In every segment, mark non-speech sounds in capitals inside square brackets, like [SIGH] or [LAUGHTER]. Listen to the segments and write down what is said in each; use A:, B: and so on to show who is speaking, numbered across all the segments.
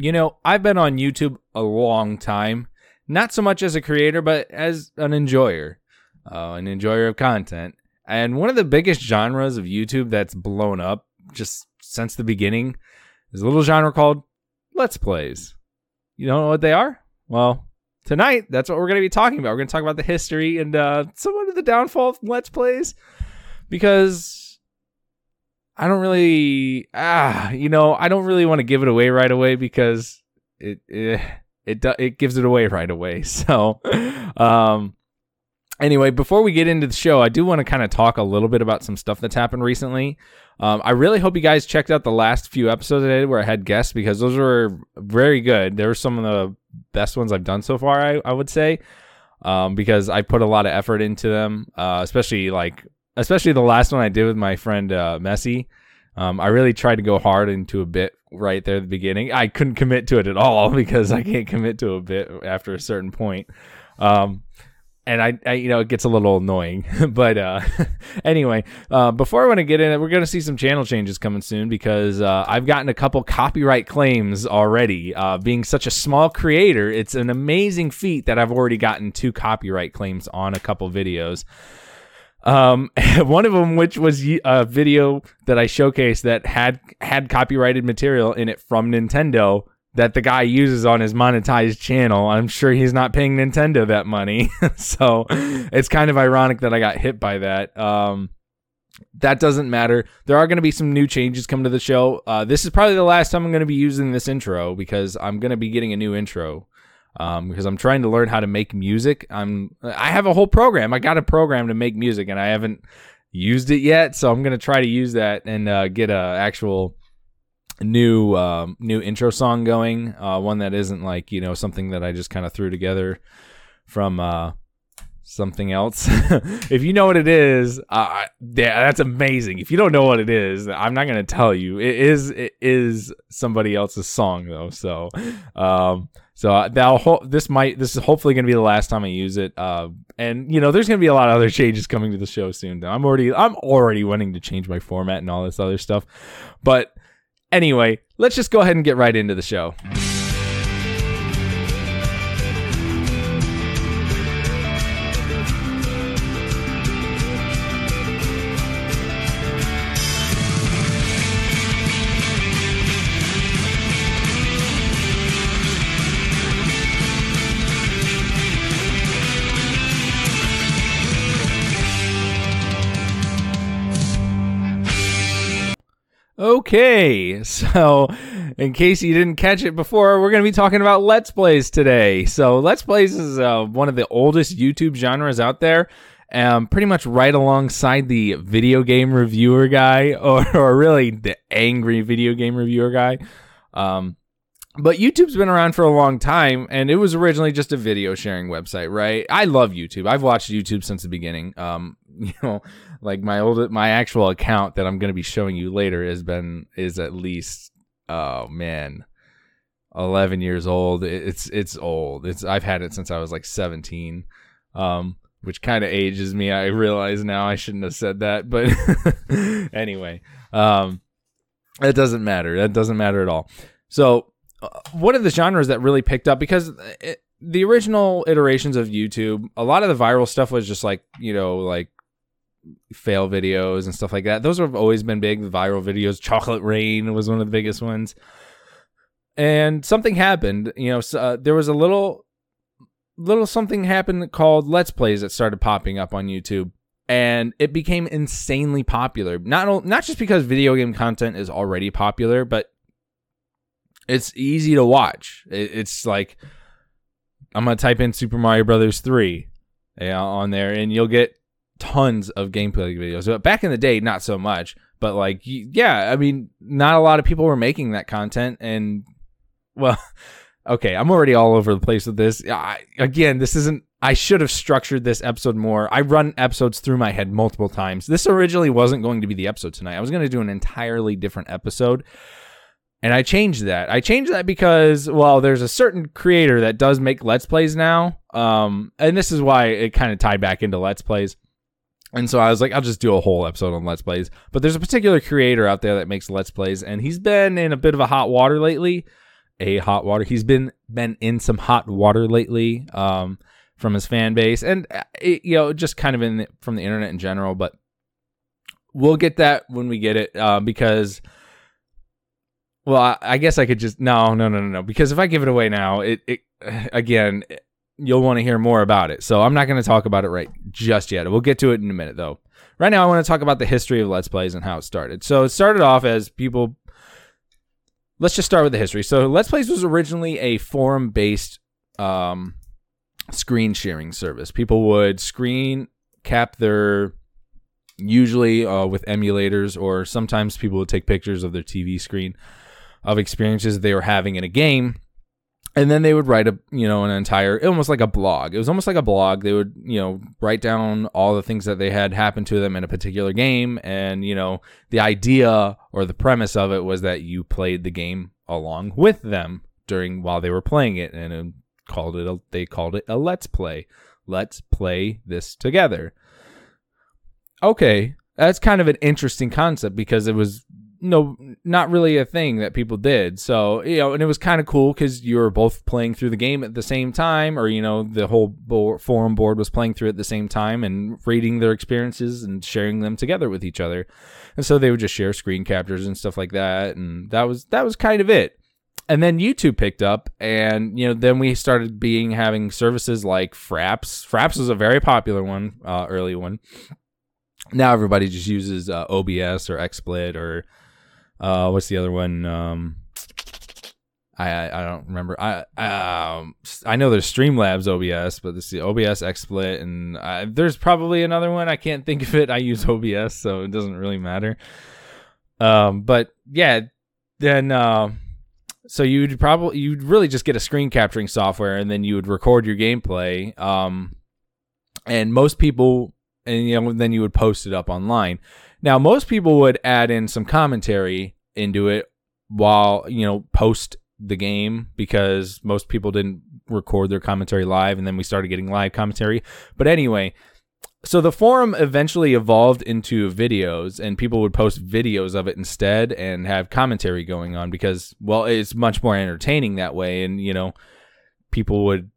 A: You know, I've been on YouTube a long time, not so much as a creator, but as an enjoyer, uh, an enjoyer of content. And one of the biggest genres of YouTube that's blown up just since the beginning is a little genre called Let's Plays. You don't know what they are? Well, tonight that's what we're going to be talking about. We're going to talk about the history and uh, somewhat of the downfall of Let's Plays because I don't really ah you know I don't really want to give it away right away because it it it, do, it gives it away right away. [LAUGHS] So um anyway, before we get into the show, I do want to kind of talk a little bit about some stuff that's happened recently. Um, I really hope you guys checked out the last few episodes I did where I had guests because those were very good. They were some of the best ones I've done so far, I, I would say, um, because I put a lot of effort into them, uh, especially like especially the last one I did with my friend uh, Messi. Um, I really tried to go hard into a bit right there at the beginning. I couldn't commit to it at all [LAUGHS] because I can't commit to a bit after a certain point. Um, and I, I, you know, it gets a little annoying. [LAUGHS] but uh, [LAUGHS] anyway, uh, before I want to get in we're going to see some channel changes coming soon because uh, I've gotten a couple copyright claims already. Uh, being such a small creator, it's an amazing feat that I've already gotten two copyright claims on a couple videos. Um, [LAUGHS] one of them, which was a video that I showcased that had had copyrighted material in it from Nintendo that the guy uses on his monetized channel. I'm sure he's not paying Nintendo that money, [LAUGHS] so it's kind of ironic that I got hit by that. Um, that doesn't matter. There are going to be some new changes coming to the show. Uh, this is probably the last time I'm going to be using this intro because I'm going to be getting a new intro um, because I'm trying to learn how to make music. I'm I have a whole program. I got a program to make music, and I haven't used it yet. So I'm gonna try to use that and uh, get a actual new um, new intro song going. Uh, one that isn't like you know something that I just kind of threw together from uh, something else. [LAUGHS] if you know what it is, uh, yeah, that's amazing. If you don't know what it is, I'm not gonna tell you. It is it is somebody else's song though. So um, so uh, that ho- this might this is hopefully going to be the last time I use it. Uh, and you know, there's going to be a lot of other [LAUGHS] changes coming to the show soon. Though. I'm already I'm already wanting to change my format and all this other stuff. But anyway, let's just go ahead and get right into the show. Okay, so in case you didn't catch it before, we're going to be talking about Let's Plays today. So, Let's Plays is uh, one of the oldest YouTube genres out there, um, pretty much right alongside the video game reviewer guy, [LAUGHS] or, or really the angry video game reviewer guy. Um, but YouTube's been around for a long time, and it was originally just a video sharing website, right? I love YouTube. I've watched YouTube since the beginning. Um, [LAUGHS] you know, like my old my actual account that I'm going to be showing you later has been is at least oh man 11 years old. It's it's old. It's I've had it since I was like 17 um which kind of ages me I realize now. I shouldn't have said that but [LAUGHS] anyway um it doesn't matter. That doesn't matter at all. So uh, one of the genres that really picked up because it, the original iterations of YouTube, a lot of the viral stuff was just like, you know, like fail videos and stuff like that. Those have always been big. Viral videos, Chocolate Rain was one of the biggest ones. And something happened. You know, uh, there was a little, little something happened called Let's Plays that started popping up on YouTube, and it became insanely popular. Not not just because video game content is already popular, but it's easy to watch. It, it's like I'm gonna type in Super Mario Brothers three yeah, on there, and you'll get tons of gameplay videos. But back in the day, not so much. But like, yeah, I mean, not a lot of people were making that content, and well, [LAUGHS] okay, I'm already all over the place with this. I, again, this isn't. I should have structured this episode more. I run episodes through my head multiple times. This originally wasn't going to be the episode tonight. I was going to do an entirely different episode. And I changed that. I changed that because, well, there's a certain creator that does make Let's Plays now. Um, and this is why it kind of tied back into Let's Plays. And so I was like, I'll just do a whole episode on Let's Plays. But there's a particular creator out there that makes Let's Plays, and he's been in a bit of a hot water lately. a hot water. He's been been in some hot water lately um, from his fan base, and uh, it, you know, just kind of in the, from the internet in general. But we'll get that when we get it uh, because. Well, I, I guess I could just no, no, no, no, no. Because if I give it away now, it, it [SIGHS] again, you'll want to hear more about it. So I'm not going to talk about it right just yet. We'll get to it in a minute, though. Right now, I want to talk about the history of Let's Plays and how it started. So it started off as people. Let's just start with the history. So Let's Plays was originally a forum-based um, screen sharing service. People would screen cap their, usually uh, with emulators, or sometimes people would take pictures of their TV screen of experiences they were having in a game and then they would write a you know an entire almost like a blog. It was almost like a blog. They would you know write down all the things that they had happened to them in a particular game. And you know the idea or the premise of it was that you played the game along with them during while they were playing it. And it called it a, they called it a let's play. Let's play this together. Okay. That's kind of an interesting concept because it was no, not really a thing that people did. So, you know, and it was kind of cool because you were both playing through the game at the same time, or, you know, the whole board, forum board was playing through at the same time and reading their experiences and sharing them together with each other. And so they would just share screen captures and stuff like that. And that was, that was kind of it. And then YouTube picked up, and you know, then we started being having services like Fraps. Fraps was a very popular one, uh, early one. Now everybody just uses uh, OBS or XSplit or uh, what's the other one? Um, I, I, don't remember. I um I know there's Streamlabs OBS, but this is the OBS XSplit, and I, there's probably another one. I can't think of it. I use OBS, so it doesn't really matter. Um, but yeah, then uh, so you'd probably you'd really just get a screen capturing software, and then you would record your gameplay. Um, and most people, and you know, then you would post it up online. Now, most people would add in some commentary into it while, you know, post the game because most people didn't record their commentary live and then we started getting live commentary. But anyway, so the forum eventually evolved into videos and people would post videos of it instead and have commentary going on because well it's much more entertaining that way and you know people would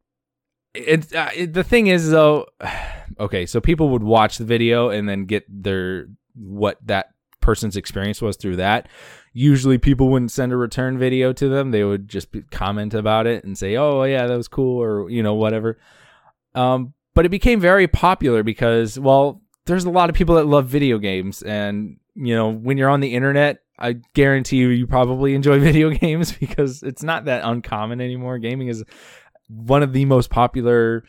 A: it, uh, it the thing is though [SIGHS] okay so people would watch the video and then get their what that person's experience was through that. Usually people wouldn't send a return video to them. They would just comment about it and say, "Oh, yeah, that was cool," or you know, whatever. Um, but it became very popular because, well, there's a lot of people that love video games, and you know, when you're on the internet, I guarantee you, you probably enjoy [LAUGHS] video games because it's not that uncommon anymore. Gaming is one of the most popular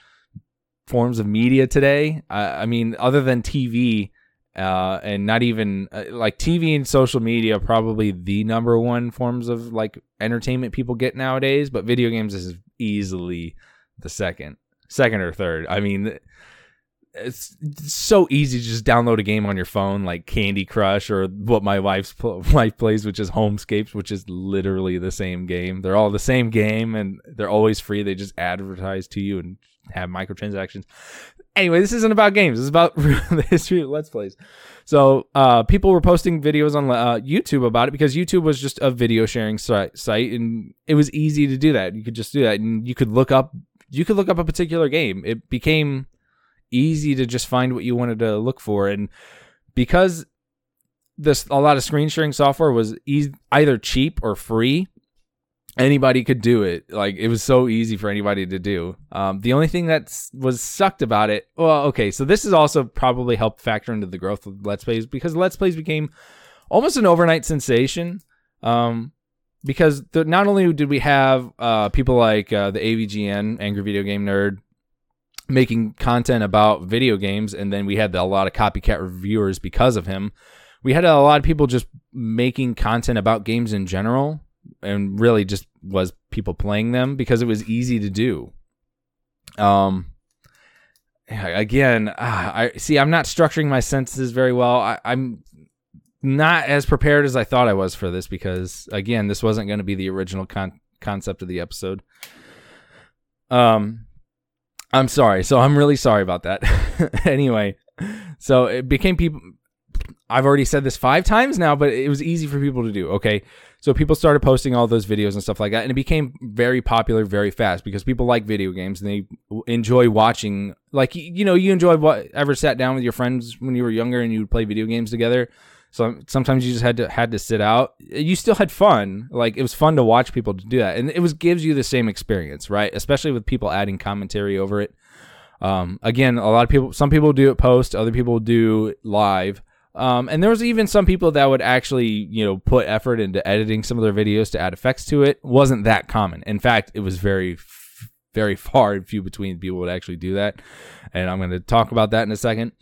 A: forms of media today. I, I mean, other than TV, uh, and not even uh, like TV and social media probably the number one forms of like entertainment people get nowadays, but video games is easily the second, second or third. I mean, it's, it's so easy to just download a game on your phone like Candy Crush or what my wife's pl- wife plays, which is Homescapes, which is literally the same game. They're all the same game and they're always free. They just advertise to you and have microtransactions. Anyway, this isn't about games. This is about [LAUGHS] the history of Let's Plays. So, uh, people were posting videos on uh, YouTube about it because YouTube was just a video sharing site, and it was easy to do that. You could just do that, and you could look up you could look up a particular game. It became easy to just find what you wanted to look for, and because this a lot of screen sharing software was either cheap or free anybody could do it. Like it was so easy for anybody to do. Um, the only thing that was sucked about it, well, okay, so this has also probably helped factor into the growth of Let's Plays because Let's Plays became almost an overnight sensation. Um, because the, not only did we have uh, people like uh, the AVGN, Angry Video Game Nerd, making content about video games, and then we had the, a lot of copycat reviewers because of him. We had a lot of people just making content about games in general and really just was people playing them because it was easy to do. Um, again, uh, I see. I'm not structuring my sentences very well. I, I'm not as prepared as I thought I was for this because again, this wasn't going to be the original con- concept of the episode. Um, I'm sorry. So I'm really sorry about that. [LAUGHS] anyway, so it became people. I've already said this five times now, but it was easy for people to do. Okay, So people started posting all those videos and stuff like that, and it became very popular very fast because people like video games and they enjoy watching. Like you know, you enjoy what ever sat down with your friends when you were younger and you would play video games together. So sometimes you just had to had to sit out. You still had fun. Like it was fun to watch people do that, and it was gives you the same experience, right? Especially with people adding commentary over it. Um, again, a lot of people, some people do it post, other people do live. Um, and there was even some people that would actually, you know, put effort into editing some of their videos to add effects to it. wasn't that common. In fact, it was very, very far and few between people would actually do that. And I'm going to talk about that in a second.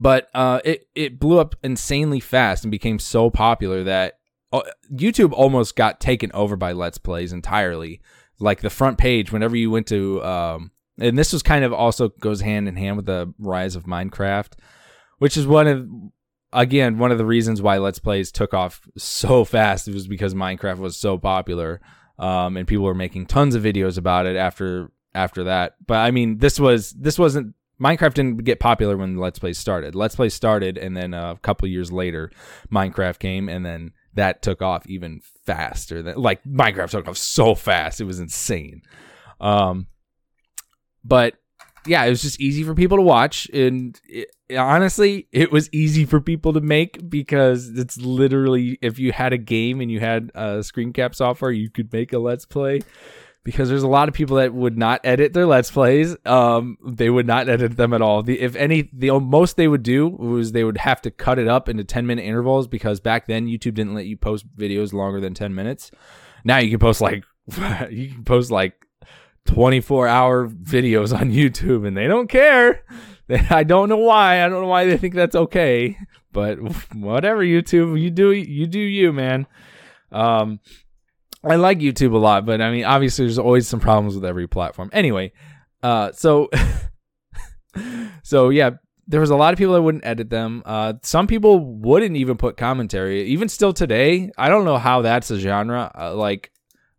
A: But uh, it it blew up insanely fast and became so popular that uh, YouTube almost got taken over by Let's Plays entirely. Like the front page, whenever you went to, um, and this was kind of also goes hand in hand with the rise of Minecraft which is one of again one of the reasons why let's plays took off so fast it was because minecraft was so popular um, and people were making tons of videos about it after after that. But i mean this was this wasn't minecraft didn't get popular when let's plays started. Let's plays started and then uh, a couple years later minecraft came and then that took off even faster than like minecraft took off so fast. It was insane. Um but yeah, it was just easy for people to watch, and it, honestly, it was easy for people to make because it's literally if you had a game and you had a screen cap software, you could make a let's play. Because there's a lot of people that would not edit their let's plays. Um, they would not edit them at all. The, if any, the most they would do was they would have to cut it up into 10 minute intervals because back then YouTube didn't let you post videos longer than 10 minutes. Now you can post like [LAUGHS] you can post like 24 hour videos on YouTube and they don't care. [LAUGHS] I don't know why. I don't know why they think that's okay, but [LAUGHS] whatever YouTube, you do you do you, man. Um I like YouTube a lot, but I mean obviously there's always some problems with every platform. Anyway, uh so [LAUGHS] so yeah, there was a lot of people that wouldn't edit them. Uh, some people wouldn't even put commentary. Even still today, I don't know how that's a genre. Uh, like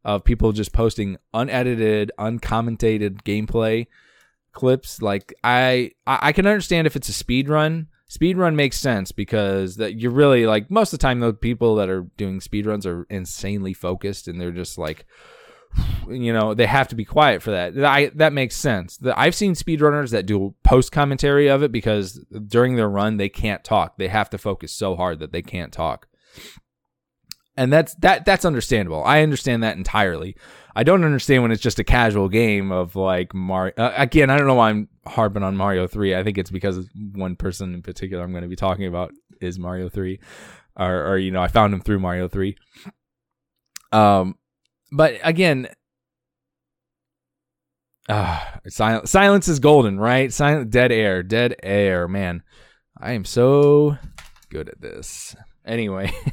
A: of people just posting unedited, uncommentated gameplay clips. Like I, I can understand if it's a speed run. Speed run makes sense because that you're really like most of the time the people that are doing speed runs are insanely focused and they're just like [SIGHS] you know they have to be quiet for that. I that makes sense. The, I've seen speedrunners that do post commentary of it because during their run they can't talk. They have to focus so hard that they can't talk and that's that that's understandable. I understand that entirely. I don't understand when it's just a casual game of like Mario. Uh, again, I don't know why I'm harping on Mario Three. I think it's because one person in particular I'm going to be talking about is Mario Three, or, or you know I found him through Mario Three. Um, but again, uh, silence silence is golden, right? Silent dead air, dead air. Man, I am so good at this. Anyway. [LAUGHS]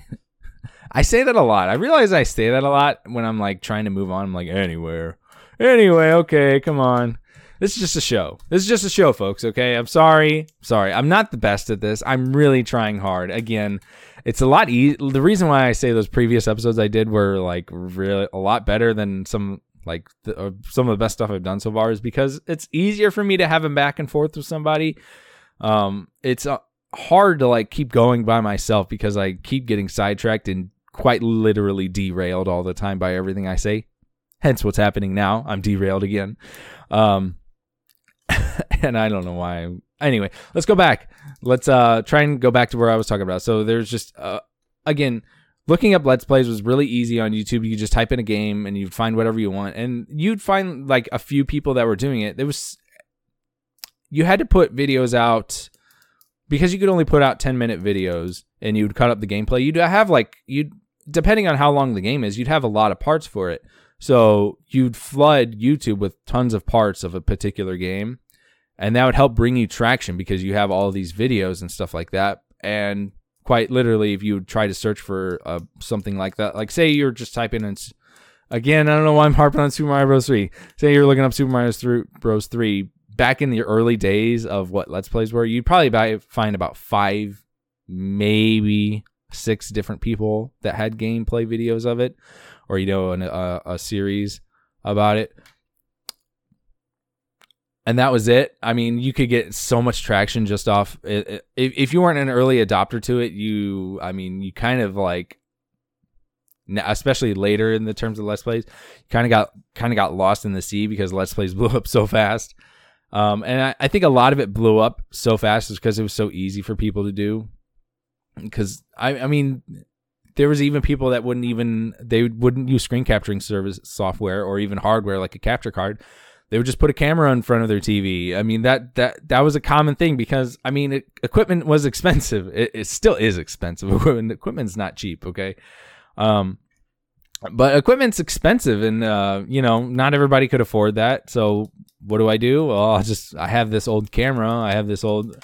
A: I say that a lot. I realize I say that a lot when I'm like trying to move on. I'm like, anywhere. Anyway, okay, come on. This is just a show. This is just a show, folks, okay? I'm sorry. Sorry. I'm not the best at this. I'm really trying hard. Again, it's a lot easy. The reason why I say those previous episodes I did were like really a lot better than some like the, uh, some of the best stuff I've done so far is because it's easier for me to have them back and forth with somebody. Um, it's uh, hard to like keep going by myself because I keep getting sidetracked and quite literally derailed all the time by everything I say. Hence what's happening now. I'm derailed again. Um, [LAUGHS] and I don't know why. Anyway, let's go back. Let's uh try and go back to where I was talking about. So there's just uh again, looking up let's plays was really easy on YouTube. You just type in a game and you'd find whatever you want, and you'd find like a few people that were doing it. There was you had to put videos out because you could only put out 10 minute videos and you'd cut up the gameplay. You'd have like you'd depending on how long the game is, you'd have a lot of parts for it. So you'd flood YouTube with tons of parts of a particular game, and that would help bring you traction because you have all these videos and stuff like that. And quite literally, if you try to search for uh, something like that, like say you're just typing in, again, I don't know why I'm harping on Super Mario Bros. 3. Say you're looking up Super Mario Bros. 3 back in the early days of what Let's Plays were, you'd probably find about five, maybe six different people that had gameplay videos of it, or you know, an, a, a series about it. And that was it. I mean, you could get so much traction just off. If, if you weren't an early adopter to it, you, I mean, you kind of like especially later in the terms of Let's Plays, kind of got kind of got lost in the sea because Let's Plays [LAUGHS] blew up so fast. Um, and I, I think a lot of it blew up so fast is because it was so easy for people to do. Because I, I mean, there was even people that wouldn't even they wouldn't use screen capturing service software or even hardware like a capture card they would just put a camera in front of their TV. I mean that that that was a common thing because I mean it, equipment was expensive. It, it, still is expensive. [LAUGHS] Equipment equipment's not cheap. Okay, um, but equipment's expensive, and uh, you know not everybody could afford that. So what do I do? Well, I just I have this old camera. I have this old.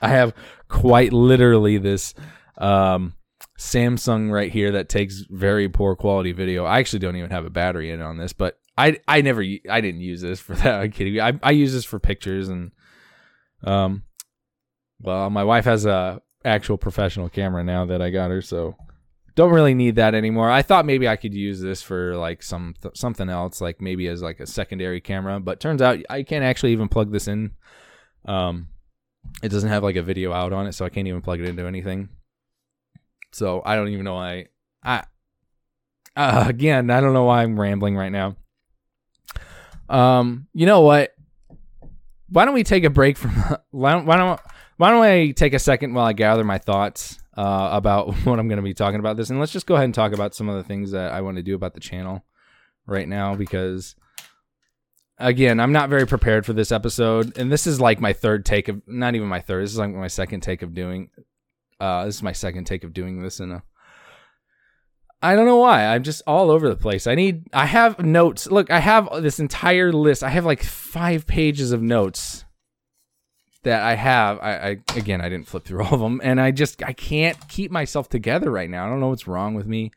A: I have quite literally this um, Samsung right here that takes very poor quality video. I actually don't even have a battery in on this, but I I never I didn't use this [LAUGHS] for that. I'm kidding. I I use this for pictures and um well, my wife has a actual professional camera now that I got her, so don't really need that anymore. I thought maybe I could use this for like some something else, like maybe as like a secondary camera, but turns out I can't actually even plug this in. Um it doesn't have like a video out on it, so I can't even plug it into anything. So I don't even know why I uh, again, I don't know why I'm rambling right now. Um, you know what? Why don't we take a break from? [LAUGHS] Why don't why don't why don't I take a second while I gather my thoughts uh, about [LAUGHS] what I'm going to be talking about this, and let's just go ahead and talk about some of the things that I want to do about the channel right now because again, I'm not very prepared for this episode, and this is like my third take of not even my third. This is like my second take of doing. Uh, this is my second take of doing this in a I don't know why. I'm just all over the place. I need I have notes. Look, I have this entire list. I have like 5 pages of notes that I have. I, I again, I didn't flip through all of them and I just I can't keep myself together right now. I don't know what's wrong with me.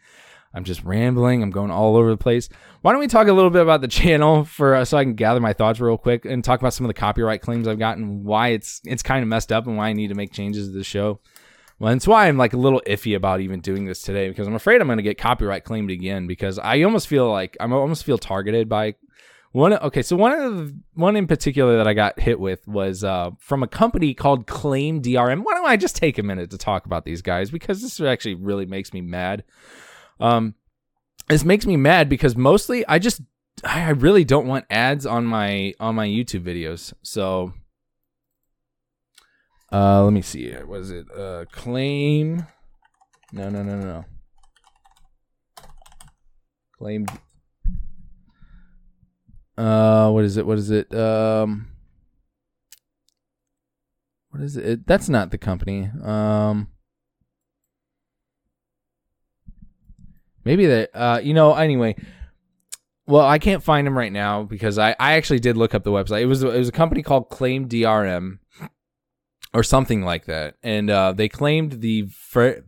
A: I'm just rambling. I'm going all over the place. Why don't we talk a little bit about the [LAUGHS] channel for uh, so I can gather my thoughts real quick and talk about some of the copyright claims I've gotten, why it's it's kind of messed up and why I need to make changes to the show. Well, that's why I'm like a little iffy about even doing this today because I'm afraid I'm going to get copyright claimed again because I almost feel like I'm almost feel targeted by one. Okay, so one of the, one in particular that I got hit with was uh, from a company called Claim DRM. Why don't I just take a minute to talk about these guys because this actually really makes me mad. Um, this makes me mad because mostly I just I really don't want ads on my on my YouTube videos. So uh, let me see. Was it uh, claim? No, no, no, no. Claim. Uh, what is it? What is it? Um, what is it? it that's not the company. Um, maybe that. Uh, you know. Anyway. Well, I can't find them right now because I, I actually did look up the website. It was it was a company called Claim DRM or something like that. And uh, they claimed the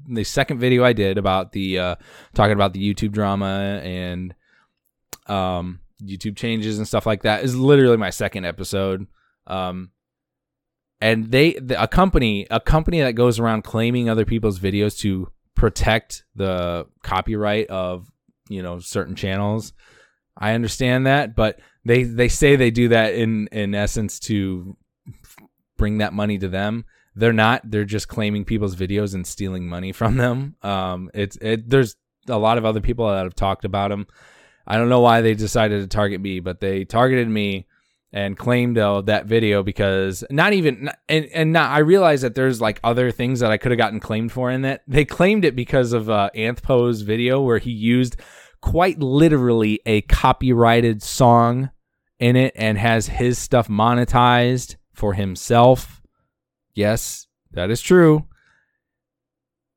A: the second video I did about the uh, talking about the YouTube drama and um, YouTube changes and stuff like that is literally my second episode. Um, and they the, a company a company that goes around claiming other people's videos to protect the copyright of you know certain channels. I understand that, but they they say they do that in in essence to bring that money to them. They're not. They're just claiming people's videos and stealing money from them. Um, it's it. There's a lot of other people that have talked about them. I don't know why they decided to target me, but they targeted me and claimed uh, that video because not even and and not, I realize that there's like other things that I could have gotten claimed for in that they claimed it because of uh, Anthpo's video where he used quite literally a copyrighted song in it and has his stuff monetized for himself. Yes, that is true.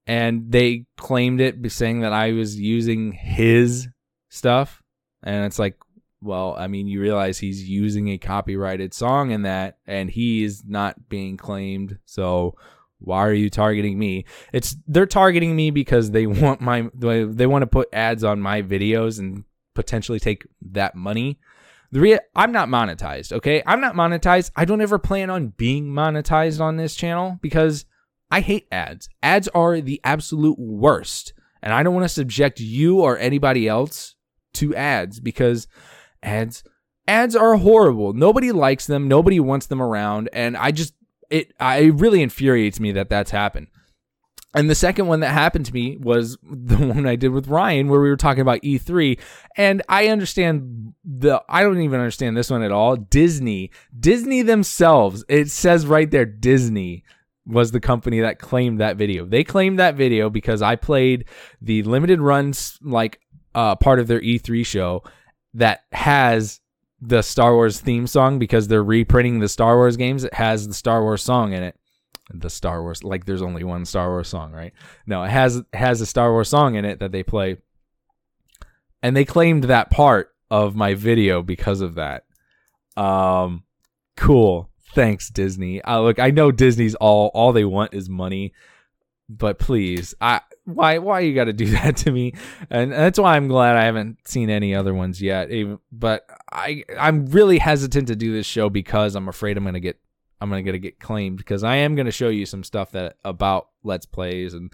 A: And they claimed it saying that I was using his stuff. And it's like, well, I mean, you realize he's using a copyrighted song in that, and he is not being claimed. So why are you targeting me? It's they're targeting me because they [LAUGHS] want my they want to put ads on my videos and potentially take that money. The rea- I'm not monetized, okay? I'm not monetized. I don't ever plan on being monetized on this channel because I hate ads. Ads are the absolute worst. And I don't want to subject you or anybody else to ads because ads ads are horrible. Nobody likes them, nobody wants them around, and I just it I it really infuriates me that that's happened. And the second one that happened to me was [LAUGHS] the one I did with Ryan, where we were talking about E3. And I understand the, I don't even understand this one at all. Disney, Disney themselves, it says right there, Disney was the company that claimed that video. They claimed that video because I played the limited runs, like uh, part of their E3 show that has the Star Wars theme song because they're reprinting the Star Wars games. It has the Star Wars song in it the Star Wars like there's only one Star Wars song, right? No, it has has a Star Wars song in it that they play. And they claimed that part of my video because of that. Um cool. Thanks Disney. Uh, look, I know Disney's all all they want is money, but please, I why why you got to do [LAUGHS] that to me? And that's why I'm glad I haven't seen any other ones yet. But I I'm really hesitant to do this show because I'm afraid I'm going to get I'm gonna get get claimed because I am gonna show you some stuff that about Let's Plays and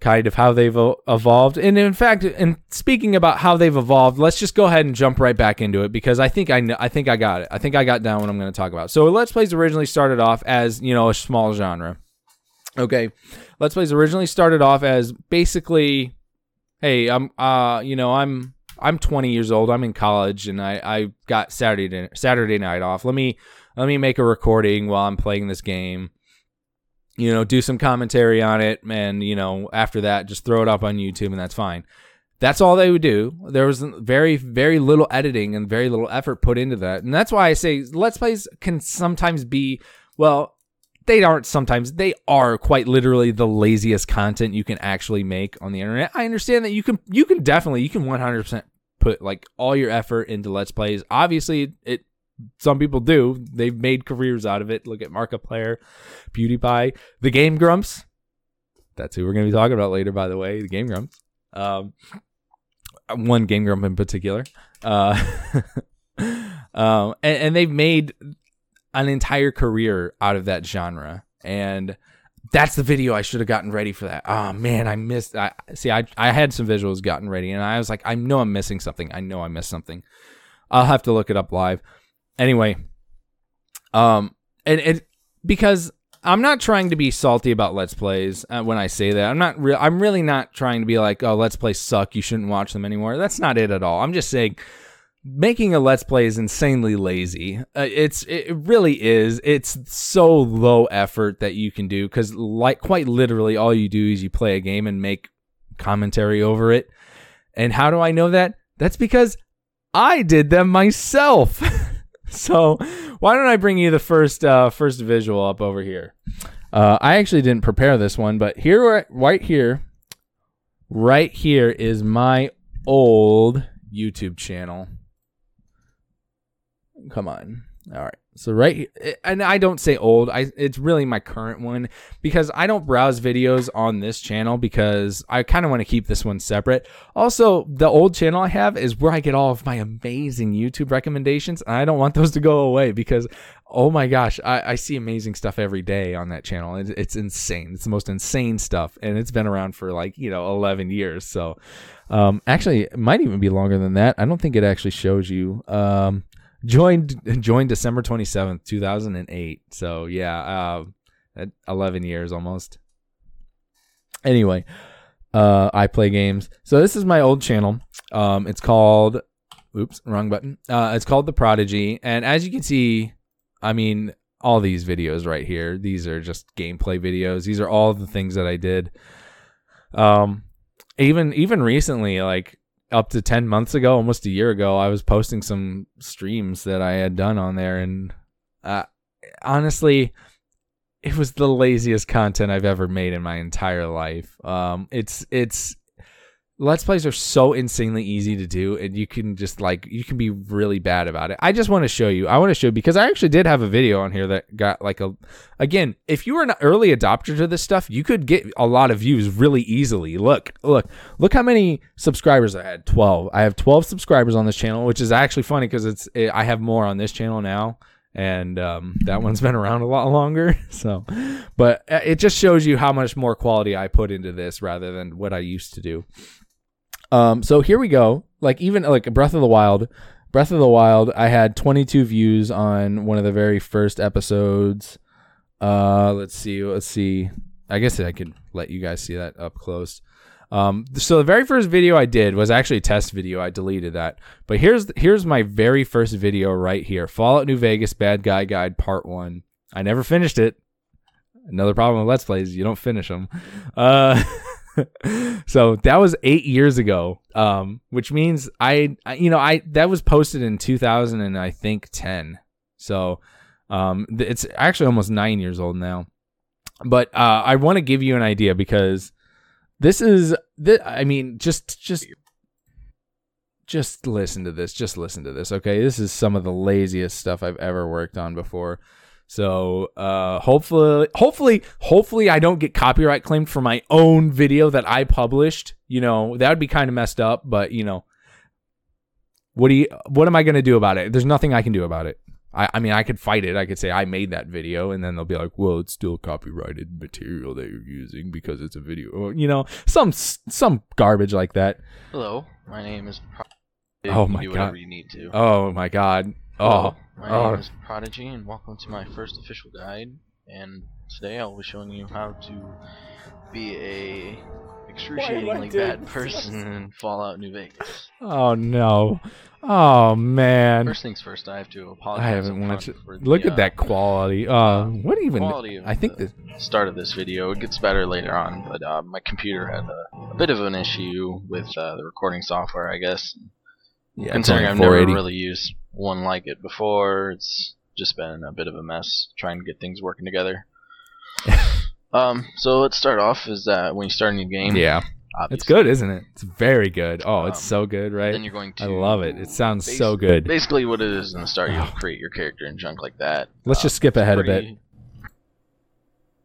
A: kind of how they've evolved. And in fact, and speaking about how they've evolved, let's just go ahead and jump right back into it because I think I know, I think I got it. I think I got down what I'm going to talk about. So Let's Plays originally started off as you know a small genre. Okay, Let's Plays originally started off as basically, hey, I'm uh you know I'm I'm 20 years old. I'm in college and I I got Saturday Saturday night off. Let me let me make a recording while I'm playing this game. You know, do some commentary on it, and you know, after that, just throw it up on YouTube, and that's fine. That's all they would do. There was very, very little editing and very little effort put into that, and that's why I say Let's Plays can sometimes be well. They aren't sometimes. They are quite literally the laziest content you can actually make on the internet. I understand that you can, you can definitely, you can 100% put like all your effort into Let's Plays. Obviously, it some people do. They've made careers out of it. Look at Markiplier, PewDiePie, the Game Grumps. That's who we're going to be talking about later, by the way. The Game Grumps. Um, one Game Grump in particular. Uh, [LAUGHS] um, and, and they've made an entire career out of that genre. And that's the video I should have gotten ready for that. Oh man, I missed. I see. I I had some visuals gotten ready, and I was like, I know I'm missing something. I know I missed something. I'll have to look it up live. Anyway, um, and it because I'm not trying to be salty about Let's Plays uh, when I say that. I'm not. Re- I'm really not trying to be like, oh, Let's Plays suck. You shouldn't watch them anymore. That's not it at all. I'm just saying making a let's play is insanely lazy uh, it's it really is it's so low effort that you can do because like quite literally all you do is you play a game and make commentary over it and how do i know that that's because i did them myself [LAUGHS] so why don't I bring you the first uh, first visual up over here? Uh, I actually didn't prepare this one, but here, right here, right here is my old YouTube channel. Come on. All right. So right and I don't say old, I it's really my current one because I don't browse videos on this channel because I kind of want to keep this one separate. Also, the old channel I have is where I get all of my amazing YouTube recommendations, and I don't want those to go away because oh my gosh, I, I see amazing stuff every day on that channel. It, it's insane. It's the most insane stuff, and it's been around for like you know 11 years. So, um, actually, it might even be longer than that. I don't think it actually shows you. Um, joined joined December 27th, 2008. So yeah, uh, 11 years almost. Anyway, uh, I play games. So this is my old channel. Um, it's called, oops, wrong button. Uh, it's called The Prodigy. And as you can see, I mean, all these videos right here, these are just gameplay videos. These are all the things that I did. Um, even, even recently, like up to 10 months ago, almost a year ago, I was posting some streams that I had done on there. And uh, honestly, it was the laziest content I've ever made in my entire life. Um, it's, it's, Let's plays are so insanely easy to do, and you can just like you can be really bad about it. I just want to show you. I want to show because I actually did have a video on here that got like a. Again, if you were an early adopter to this stuff, you could get a lot of views really easily. Look, look, look how many subscribers I had. Twelve. I have twelve subscribers on this channel, which is actually funny because it's it, I have more on this channel now and um, that one's [LAUGHS] been around a lot longer. [LAUGHS] So, but uh, it just shows you how much more quality I put into this rather than what I used to do. Um, so here we go. Like even like Breath of the Wild, Breath of the Wild, I had 22 views on one of the very first episodes. Uh, let's see, let's see. I guess I could let you guys see that up close. Um, so the very first video I did was actually a test video. I deleted that, but here's here's my very first video right here: Fallout New Vegas Bad Guy Guide Part One. I never finished it. Another problem with Let's Plays, you don't finish them. Uh, [LAUGHS] [LAUGHS] so that was eight years ago, um, which means I, I, you know, I that was posted in 2000 and I think 10. So um, it's actually almost nine years old now. But uh, I want to give you an idea because this is, th- I mean, just just just listen to this. Just listen to this. Okay, this is some of the laziest stuff I've ever worked on before. So uh, hopefully, hopefully, hopefully, I don't get copyright claimed for my own video that I published. You know, that would be kind of messed up. But you know, what do you? What am I going to do about it? There's nothing I can do about it. I, I mean, I could fight it. I could say I made that video, and then they'll be like, "Well, it's still copyrighted material that you're using because it's a video." Or, you know, some some garbage like that.
B: Hello, my name is. Pro-
A: oh my
B: do
A: god!
B: you need to.
A: Oh my god! Oh,
B: my
A: oh.
B: name is Prodigy, and welcome to my first official guide. And today I'll be showing you how to be a excruciatingly bad person in Fallout New Vegas.
A: Oh no! Oh man!
B: First things first, I have to apologize.
A: I haven't
B: watched.
A: watched. Look at
B: uh,
A: that quality. Uh, what even?
B: Quality of
A: I think
B: the
A: this.
B: start of this video. It gets better later on, but uh, my computer had a, a bit of an issue with uh, the recording software, I guess.
A: Yeah,
B: Considering I've never really used one like it before, it's just been a bit of a mess trying to get things working together. [LAUGHS] um, so let's start off is that when you start a new game,
A: Yeah, it's good, isn't it? It's very good. Oh, it's
B: Um,
A: so good, right?
B: Then you're going to
A: I love it. It sounds so good.
B: Basically, what it is in the start, you'll
A: Oh.
B: create your character and junk like that.
A: Let's
B: Uh,
A: just skip ahead a bit.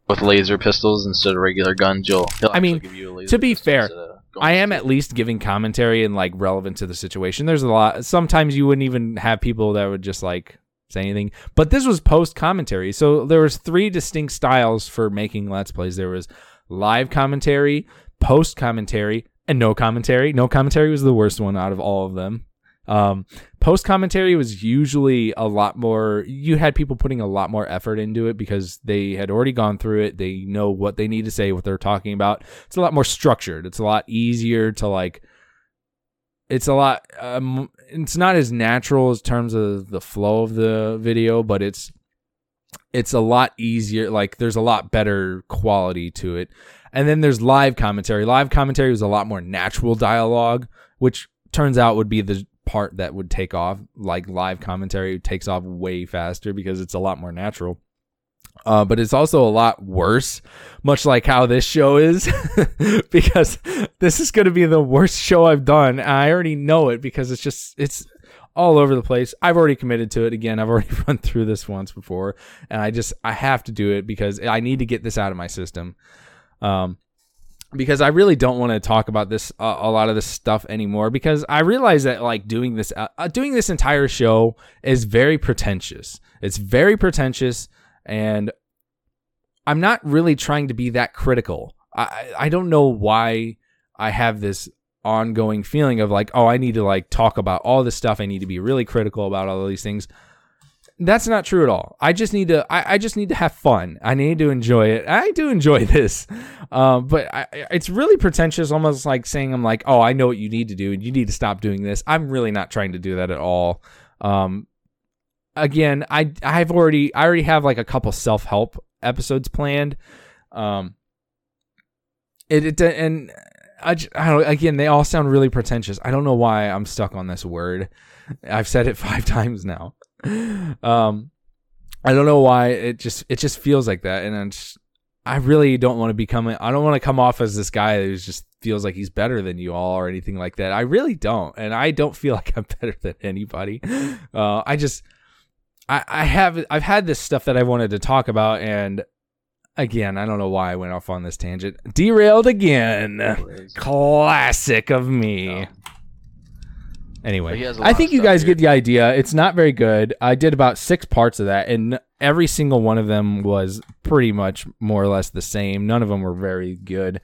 B: With laser pistols instead of regular guns, you'll.
A: I mean,
B: give you a laser
A: to be fair,
B: instead of going
A: I am at least giving commentary and like relevant to the situation. There's a lot. Sometimes you wouldn't even have people that would just like say anything. But this was post commentary, so there was three distinct styles for making let's plays. There was live commentary, post commentary, and no commentary. No commentary was the worst one out of all of them. Um, post commentary was usually a lot more. You had people putting a lot more effort into it because they had already gone through it. They know what they need to say, what they're talking about. It's a lot more structured. It's a lot easier to like. It's a lot. Um, it's not as natural as terms of the flow of the video, but it's it's a lot easier. Like there's a lot better quality to it. And then there's live commentary. Live commentary was a lot more natural dialogue, which turns out would be the part that would take off. Like live commentary takes off way faster because it's a lot more natural. Uh, but it's also a lot worse, much like how this show is, [LAUGHS] because this is going to be the worst show I've done. I already know it because it's just, it's all over the place. I've already committed to it again. I've already [LAUGHS] run through this once before, and I just, I have to do it because I need to get this out of my system. Um, because I really don't want to talk about this uh, a lot of this stuff anymore because I realize that like doing this uh, uh, doing this entire show is very pretentious. It's very pretentious and I'm not really trying to be that critical. I I don't know why I have this ongoing feeling of like oh I need to like talk about all this stuff. I need to be really critical about all of these things that's not true at all. I just need to. I, I just need to have fun. I need to enjoy it. I do enjoy [LAUGHS] this, um, but I, it's really pretentious. Almost like saying I'm like, oh, I know what you need to do, and you need to stop doing this. I'm really not trying to do that at all. Um, again, I I've already I already have like a couple self help episodes planned. Um, it, it and I, I don't again they all sound really pretentious. I don't know why I'm stuck on this word. I've said it [LAUGHS] five times now. [LAUGHS] Um, I don't know why it just it just feels like that, and just, I really don't want to become. I don't want to come off as this guy who just feels like he's better than you all or anything like that. I really don't, and I don't feel [LAUGHS] like I'm better than anybody. Uh, I just I, I have I've had this stuff that I wanted to talk about, and again, I don't know why I went off on this tangent. Derailed again. Classic of me. Anyway,
B: But he has a
A: I think you guys
B: here.
A: get the idea. It's not very good. I did about six parts of that, and every single one of them was pretty much more or less the same. None of them were very good.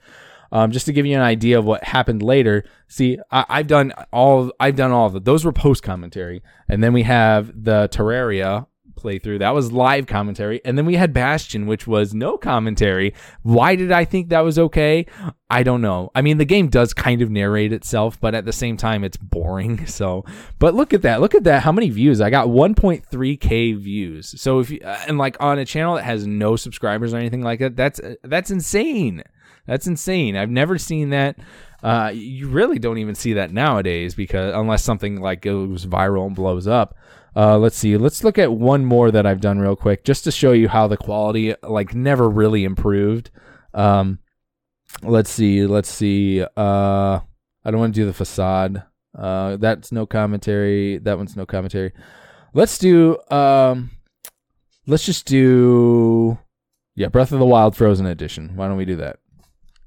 A: Um, just to give you an idea of what happened later. See, I, I've done all. I've done all of it. Those were post commentary, and then we have the Terraria playthrough. That was live commentary. And then we had Bastion, which was no commentary. Why did I think that was okay? I don't know. I mean, the game does kind of narrate itself, but at the same time, it's boring. [LAUGHS] So, but look at that. Look at that. How many views? I got 1.3k views. So if you, uh, and like on a channel that has no subscribers or anything like that, that's, that's insane. That's insane. I've never seen that. Uh, you really don't even see that nowadays because unless something like goes viral and blows up. Uh, let's see. Let's look at one more that I've done real quick, just to show you how the quality like never really improved. Um, let's see. Let's see. Uh, I don't want to do the facade. Uh, that's no commentary. That one's no commentary. Let's do. Um, let's just do. Yeah, Breath of the Wild Frozen Edition. Why don't we do that?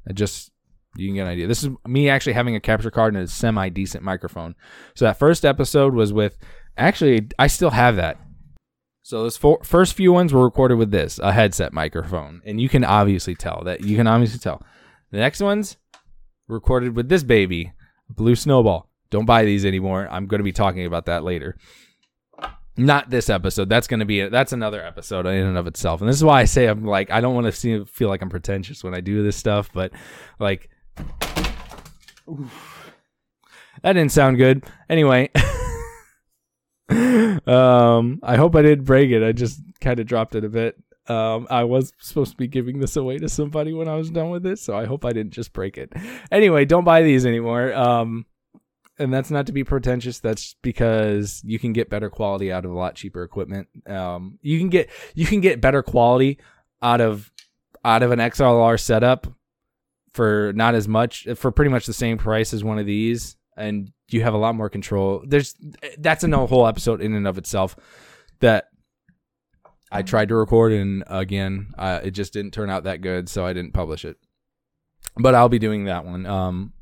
A: I just you can get an idea. This is me actually having a capture card and a semi decent microphone. So that first episode was with actually I still have that. So those four, first few ones were recorded with this, a headset microphone, and you can obviously tell that you can obviously tell. The next ones recorded with this baby, Blue Snowball. Don't buy these anymore. I'm going to be talking about that later. Not this episode. That's going to be that's another episode in and of itself. And this is why I say I'm like I don't want to feel like I'm pretentious when I do this stuff, but like that didn't sound good. Anyway, [LAUGHS] um, I hope I didn't break it. I just kind of dropped it a bit. Um, I was supposed to be giving this away to somebody when I was done with it, so I hope I didn't just break it. Anyway, don't buy these anymore. Um, and that's not to be pretentious. That's because you can get better quality out of a lot cheaper equipment. Um, you can get you can get better quality out of out of an XLR setup for not as much for pretty much the same price as one of these and you have a lot more control there's that's a whole episode in and of itself that i tried to record and again uh, it just didn't turn out that good so i didn't publish it but i'll be doing that one um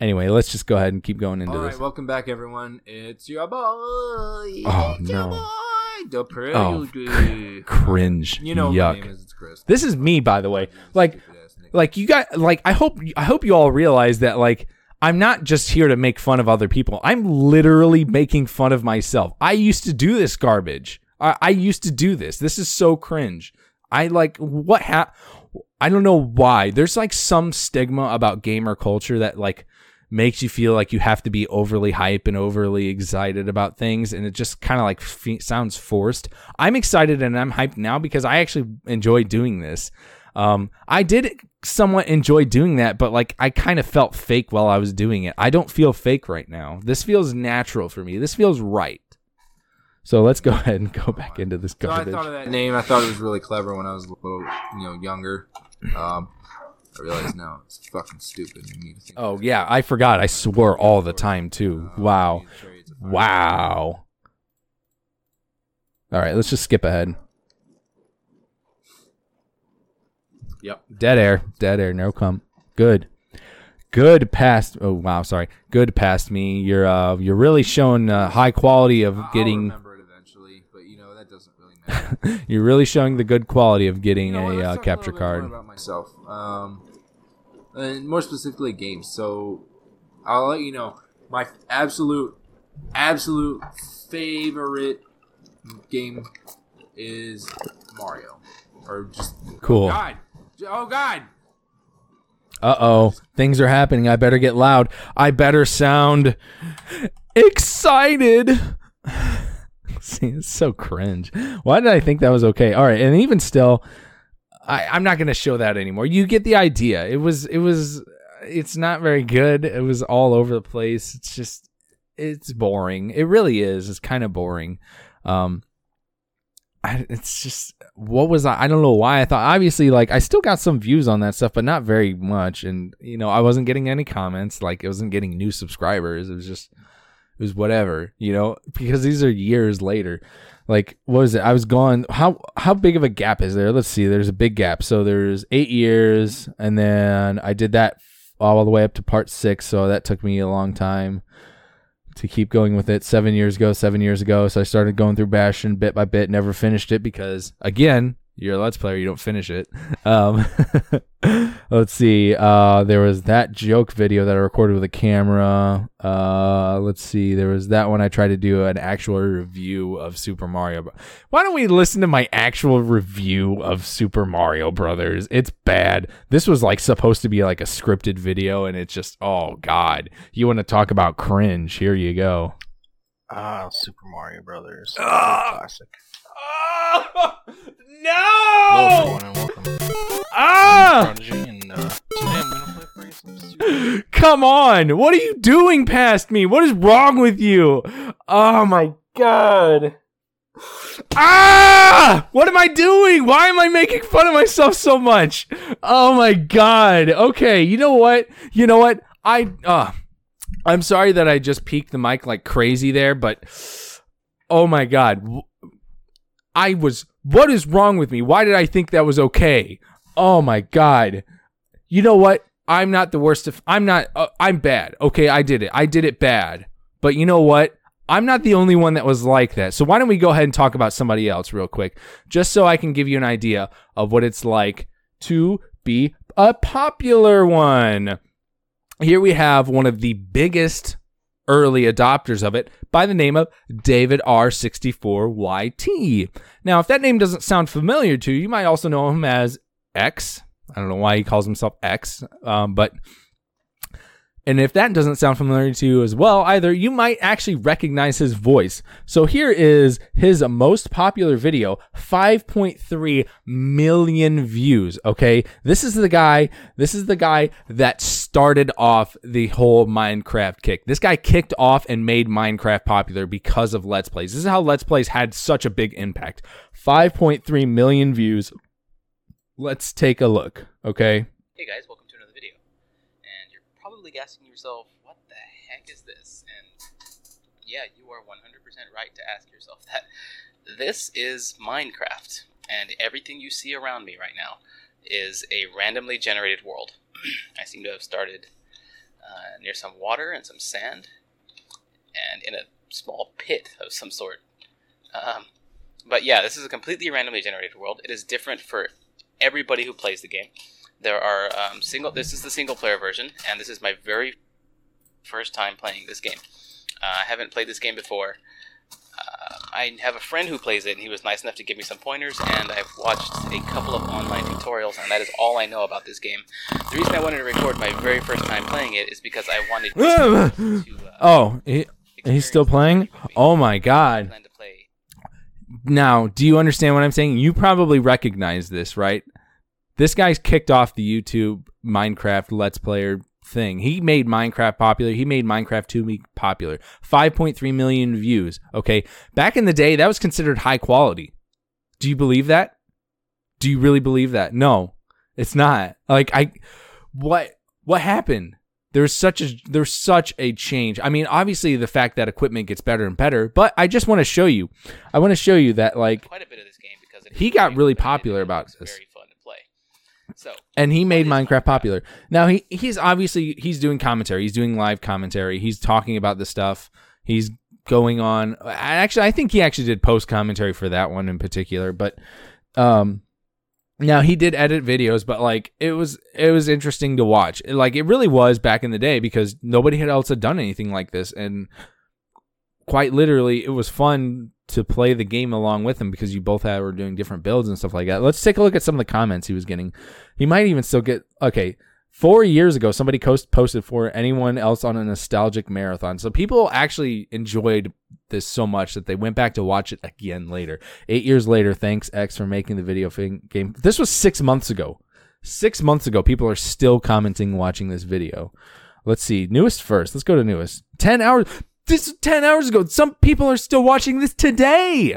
A: anyway let's just go ahead and keep going into
C: All right,
A: this
C: welcome back, everyone. It's your boy.
A: Oh,
C: it's your
A: no.
C: boy, the pretty
A: Oh,
C: good.
A: cringe
C: You know,
A: yuck
C: my name is it's Chris.
A: this is me by the way like like you got like I hope I hope you all realize that like I'm not just here to make fun of other people. I'm literally making fun of myself. I used to do this garbage. I, I used to do this. This is so cringe. I like what ha I don't know why. There's like some stigma about gamer culture that like makes you feel like you have to be overly hype and overly excited about things and it just kind of like sounds forced. I'm excited and I'm hyped now because I actually enjoy doing this. Um, I did somewhat enjoy doing that, but like I kind of felt fake while I was doing it. I don't feel fake right now. This feels natural for me. This feels right. So let's go [LAUGHS] ahead and go back into this
C: So I thought of that name. I thought it was really clever when I was a little, you know, younger. Um, I realize now it's fucking stupid. You need to think
A: oh yeah, I forgot. I swore all the time too. Wow. Wow. All right, let's just skip ahead.
C: Yep.
A: Dead air. Dead air. No come. Good. Good past. Oh wow. Sorry. Good past me. You're uh you're really showing uh, high quality of
C: I'll
A: getting.
C: remember it eventually, but you know that doesn't really matter. [LAUGHS]
A: You're really showing the good quality of getting
C: You know
A: a uh, capture
C: more
A: card.
C: about myself, um, and more specifically games. So I'll let you know my absolute, absolute favorite game is Mario, or just
A: Cool.
C: God, oh God.
A: Uh oh, things are happening. I better get loud. I better sound excited. [LAUGHS] See, it's so cringe. Why did I think that was okay? All right, and even still, I, I'm not gonna show that anymore. You get the idea. It was, it was, it's not very good. It was all over the place. It's just, it's boring. It really is. It's kind of boring. Um, I, it's just what was I? I don't know why I thought. Obviously, like I still got some views on that stuff, but not very much. And you know, I wasn't getting any comments. Like I wasn't getting new subscribers. It was just, it was whatever. You know, because these are years later. Like what was it? I was gone. How how big of a gap is there? Let's see. There's a big gap. So there's eight years, and then I did that all the way up to part six. So that took me a long time to keep going with it seven years ago, seven years ago. So I started going through Bastion bit by bit, never finished it because, again, you're a Let's Player, you don't finish it. Um, [LAUGHS] Let's see. Uh, there was that joke video that I recorded with a camera. Uh, let's see. There was that one I tried to do an actual review of Super Mario. Why don't we listen to my actual review of Super Mario Brothers? It's bad. This was like supposed to be like a scripted video, and it's just oh god. You want to talk about cringe? Here you go.
B: Ah, Super Mario Brothers.
A: Ah!
B: Classic.
A: Oh,
B: Hello,
A: no!
B: everyone, and welcome.
A: Ah!
B: Prodigy, and uh, today I'm gonna play for you some Super [LAUGHS]
A: Come on! What are you doing past me? What is wrong with you? Oh my god. Ah! What am I doing? Why am I making fun of myself so much? Oh my god. Okay, you know what? You know what? I uh I'm sorry that I just peeked the mic like crazy there, but oh my god. I was what is wrong with me? Why did I think that was okay? Oh my god. You know what? I'm not the worst of I'm not uh, I'm bad. Okay, I did it. I did it bad. But you know what? I'm not the only one that was like that. So why don't we go ahead and talk about somebody else real quick just so I can give you an idea of what it's like to be a popular one. Here we have one of the biggest early adopters of it by the name of David R64YT. Now, if that name doesn't sound familiar to you, you might also know him as X. I don't know why he calls himself X, um, but and if that doesn't sound familiar to you as well either, you might actually recognize his voice. So here is his most popular video, 5.3 million views. Okay. This is the guy, this is the guy that started off the whole Minecraft kick. This guy kicked off and made Minecraft popular because of Let's Plays. This is how Let's Plays had such a big impact. 5.3 million views. Let's take a look. Okay.
D: Hey guys, welcome to another video. And asking yourself, what the heck is this? And yeah, you are 100% right to ask yourself that. This is Minecraft, and everything you see around me right now is a randomly generated world. [CLEARS THROAT] I seem to have started uh, near some water and some sand, and in a small pit of some sort. Um, but yeah, this is a completely randomly generated world. It is different for everybody who plays the game. There are um, single. This is the single player version, and this is my very first time playing this game. Uh, I haven't played this game before. Uh, I have a friend who plays it, and he was nice enough to give me some pointers, and I've watched a couple of online tutorials, and that is all I know about this game. The reason I wanted to record my very first time playing it is because I wanted to. Uh, [LAUGHS]
A: Oh, he, he's still playing?
D: it with me.
A: Oh my god.
D: plan to play
A: Now, do you understand what I'm saying? You probably recognize this, right? This guy's kicked off the YouTube Minecraft Let's Player thing. He made Minecraft popular. He made Minecraft 2 be popular. 5.3 million views. Okay. Back in the day, that was considered high quality. Do you believe that? Do you really believe that? No. It's not. Like I what what happened? There's such a there's such a change. I mean, obviously the fact that equipment gets better and better, but I just want to show you. I want to show you that like
D: quite a bit of this game because
A: He got really popular about this.
D: Very fun to play. So
A: and he made Minecraft popular. Now he he's obviously he's doing commentary. He's doing live commentary. He's talking about the stuff. He's going on. I- Actually, I think he actually did post commentary for that one in particular. But um, now he did edit videos, but like it was it was interesting to watch. Like it really was back in the day because nobody had else had done anything like this, and quite literally, it was fun to play the game along with him because you both had were doing different builds and stuff like that. Let's take a look at some of the comments he was getting. He might even still get okay. Four years ago, somebody coast, posted for anyone else on a nostalgic marathon. So people actually enjoyed this so much that they went back to watch it again later. Eight years later, thanks X for making the video game. This was six months ago. Six months ago, people are still commenting, watching this video. Let's see. Newest first. Let's go to newest. 10 hours. This is 10 hours ago. Some people are still watching this today.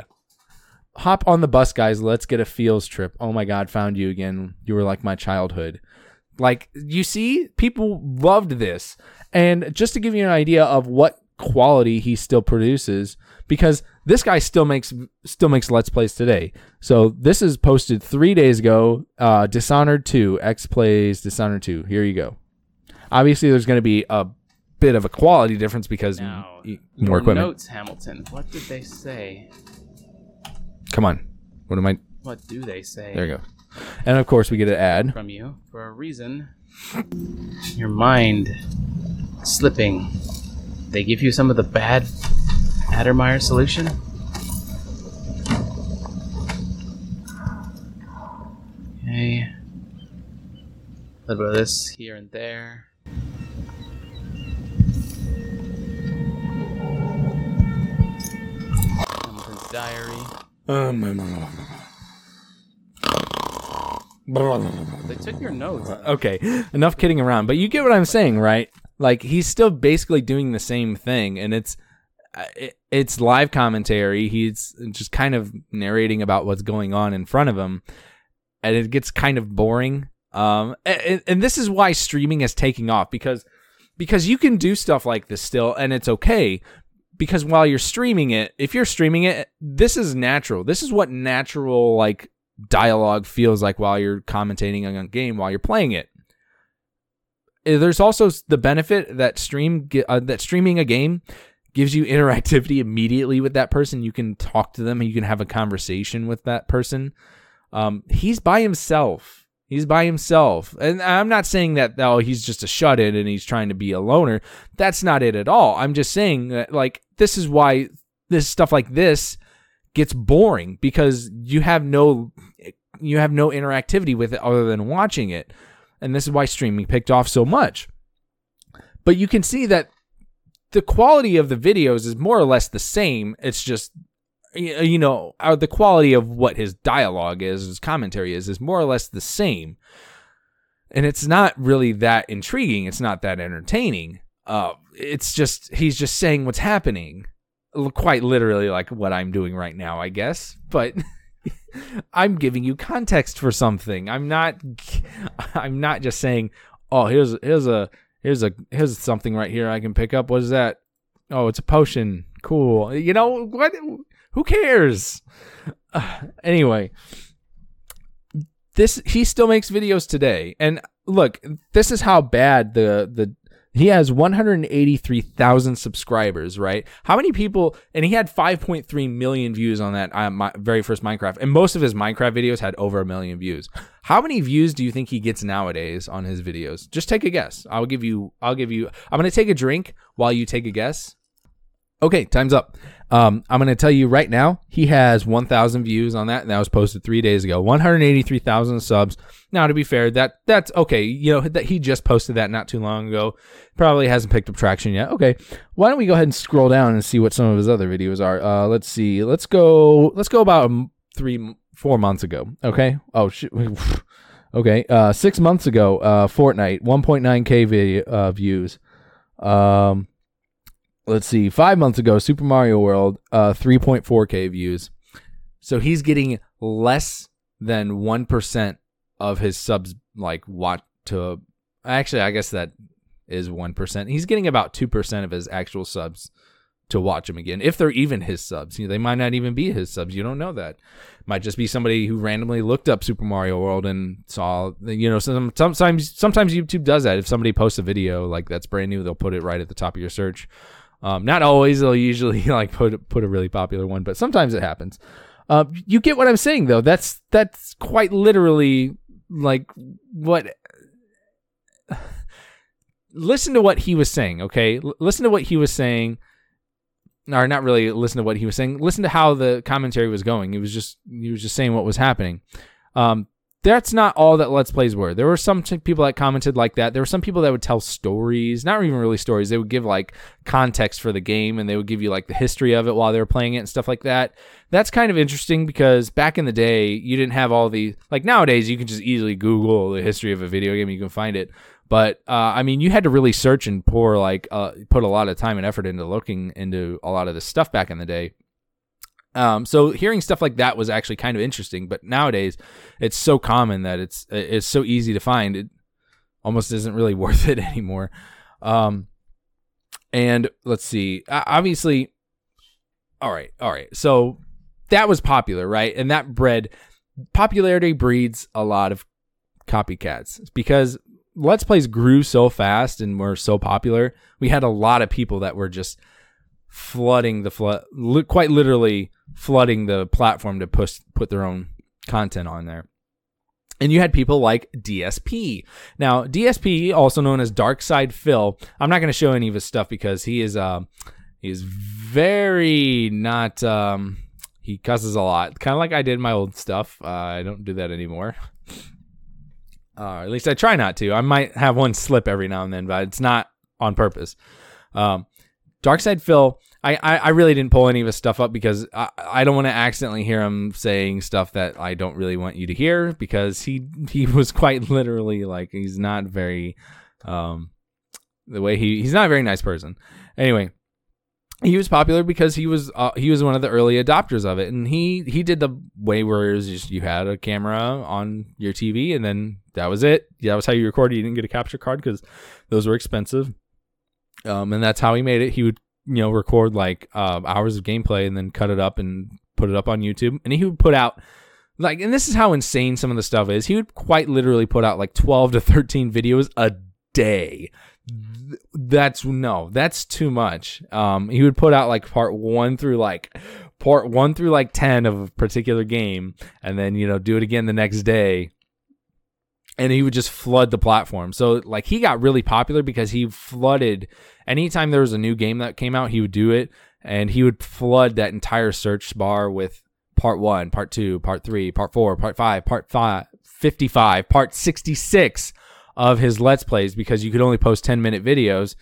A: Hop on the bus, guys. Let's get a feels trip. Oh my God, found you again. You were like my childhood. Like, you see, people loved this. And just to give you an idea of what quality he still produces, because this guy still makes still makes let's plays today. So this is posted three days ago. Uh, Dishonored 2, X plays Dishonored 2. Here you go. Obviously, there's going to be a bit of a quality difference because
E: Now,
A: y- more equipment.
E: notes, Hamilton. What did they say?
A: Come on. What am I?
E: What do they say?
A: There you go. And of course, we get an ad.
E: from you for a reason. Your mind slipping. They give you some of the bad Addermire solution. Okay. A little bit of this here and there. Hamilton's diary. Um, um, um, they took your notes.
A: okay, enough kidding around. But you get what I'm saying, right? Like he's still basically doing the same thing, and it's uh, it, it's live commentary. He's just kind of narrating about what's going on in front of him, and it gets kind of boring. Um, and, and this is why streaming is taking off because because you can do stuff like this still, and it's okay. Because while you're streaming it, if you're streaming it, this is natural. This is what natural like dialogue feels like while you're commentating on a game while you're playing it. Uh, There's also the benefit that stream uh, that streaming a game gives you [LAUGHS] interactivity immediately with that person. You can talk to them and you can have a conversation with that person. Um, he's by himself. He's by himself. And I'm not saying that oh he's just a shut in and he's trying to be a loner. That's not it at all. I'm just saying that like this is why this stuff like this gets boring because you have no you have no interactivity with it other than watching it. And this is why streaming picked off so much. But you can see that the quality of the videos is more or less the same. It's just you know, uh, the quality of what his dialogue is, his commentary is is more or less the same. And it's not really that intriguing, it's not that entertaining. Uh it's just he's just saying what's happening quite literally like what I'm doing right now, I guess. But [LAUGHS] I'm giving you context for something. I'm not [LAUGHS] I'm not just saying, "Oh, here's here's a here's a here's something right here I can pick up. What is that? Oh, it's a potion. Cool. You know what? Who cares? Uh, [SIGHS] anyway, this he still makes videos today. And look, this is how bad the the he has 183,000 subscribers, right? How many people? And he had 5.3 million views on that uh, my very first Minecraft, and most of his Minecraft videos had over a million views. How many views do you think he gets nowadays on his videos? Just take a guess. I'll give you. I'll give you. I'm gonna take a drink while you take a guess. Okay, time's up. Um, I'm going to tell you right now, he has 1,000 views on that, and that was posted three days ago. 183,000 subs. Now, to be fair, that that's okay. You know that he just posted that not too long ago. Probably hasn't picked up traction yet. Okay, why don't we go ahead and scroll down and see what some of his other videos are? Uh, let's see. Let's go. Let's go about um, three, four months ago. Okay. Oh shit. [LAUGHS] Okay. Uh, six months ago, uh, Fortnite, 1.9k video uh, views. Um, let's see, five months ago, Super Mario World, uh, 3.4k views. So he's getting less than 1% of his subs, like, watch to. Actually, I guess that is 1%. He's getting about 2% of his actual subs to watch him again, if they're even his subs. You know, they might not even be his subs. You don't know that. Might just be somebody who randomly looked up Super Mario World and saw. You know, some, sometimes sometimes YouTube does that. If somebody posts a video like that's brand new, they'll put it right at the top of your search. Um, not always. They'll usually [LAUGHS] like put put a really popular one, but sometimes it happens. Uh, you get what I'm saying, though. That's that's quite literally like what. [SIGHS] listen to what he was saying, okay? L- listen to what he was saying. Or not really listen to what he was saying. Listen to how the commentary was going. He was just he was just saying what was happening. Um, that's not all that Let's Plays were. There were some t- people that commented like that. There were some people that would tell stories, not even really stories. They would give like context for the game and they would give you like the history of it while they were playing it and stuff like that. That's kind of interesting because back in the day, you didn't have all the like nowadays you can just easily Google the history of a video game you can find it. But uh, I mean, you had to really search and pour like uh, put a lot of time and effort into looking into a lot of this stuff back in the day. Um, so hearing stuff like that was actually kind of interesting, but nowadays it's so common that it's it's so easy to find. It almost isn't really [LAUGHS] worth it anymore. Um, and let's see, obviously, all right, all right. So that was popular, right? And that bred popularity breeds a lot of copycats because Let's Plays grew so fast and were so popular. We had a lot of people that were just flooding the flood, li- quite literally flooding the platform to push put their own content on there. And you had people like DSP. Now, DSP, also known as DarkSydePhil, I'm not going to show any of his stuff because he is uh, he is very not um, he cusses a lot, kind of like I did my old stuff. Uh, I don't do that anymore. Uh, at least I try not to. I might have one slip every now and then, but it's not on purpose. Um, DarkSydePhil, I, I, I really didn't pull any of his stuff up because I, I don't want to accidentally hear him saying stuff that I don't really want you to hear because he he [LAUGHS] was quite literally like he's not very um the way he he's not a very nice person. Anyway, he was popular because he was uh, he was one of the early adopters of it, and he he did the way where it was just you had a camera on your TV, and then that was it. That was how you recorded. You didn't get a capture card because those were expensive. Um, and that's how he made it. He would you know record like uh, hours of gameplay and then cut it up and put it up on YouTube, and he would put out. Like, and this is how insane some of the stuff is. He would quite literally put out like 12 to 13 videos a day that's no, that's too much. Um, he would put out like part one through like part one through like 10 of a particular game and then, you know, do it again the next day. And he would just flood the platform. So, like, he got really popular because he flooded anytime there was a new game that came out, he would do it and he would flood that entire search bar with part one, part two, part three, part four, part five, part five, 55, part 66 of his let's plays because you could only post 10 minute videos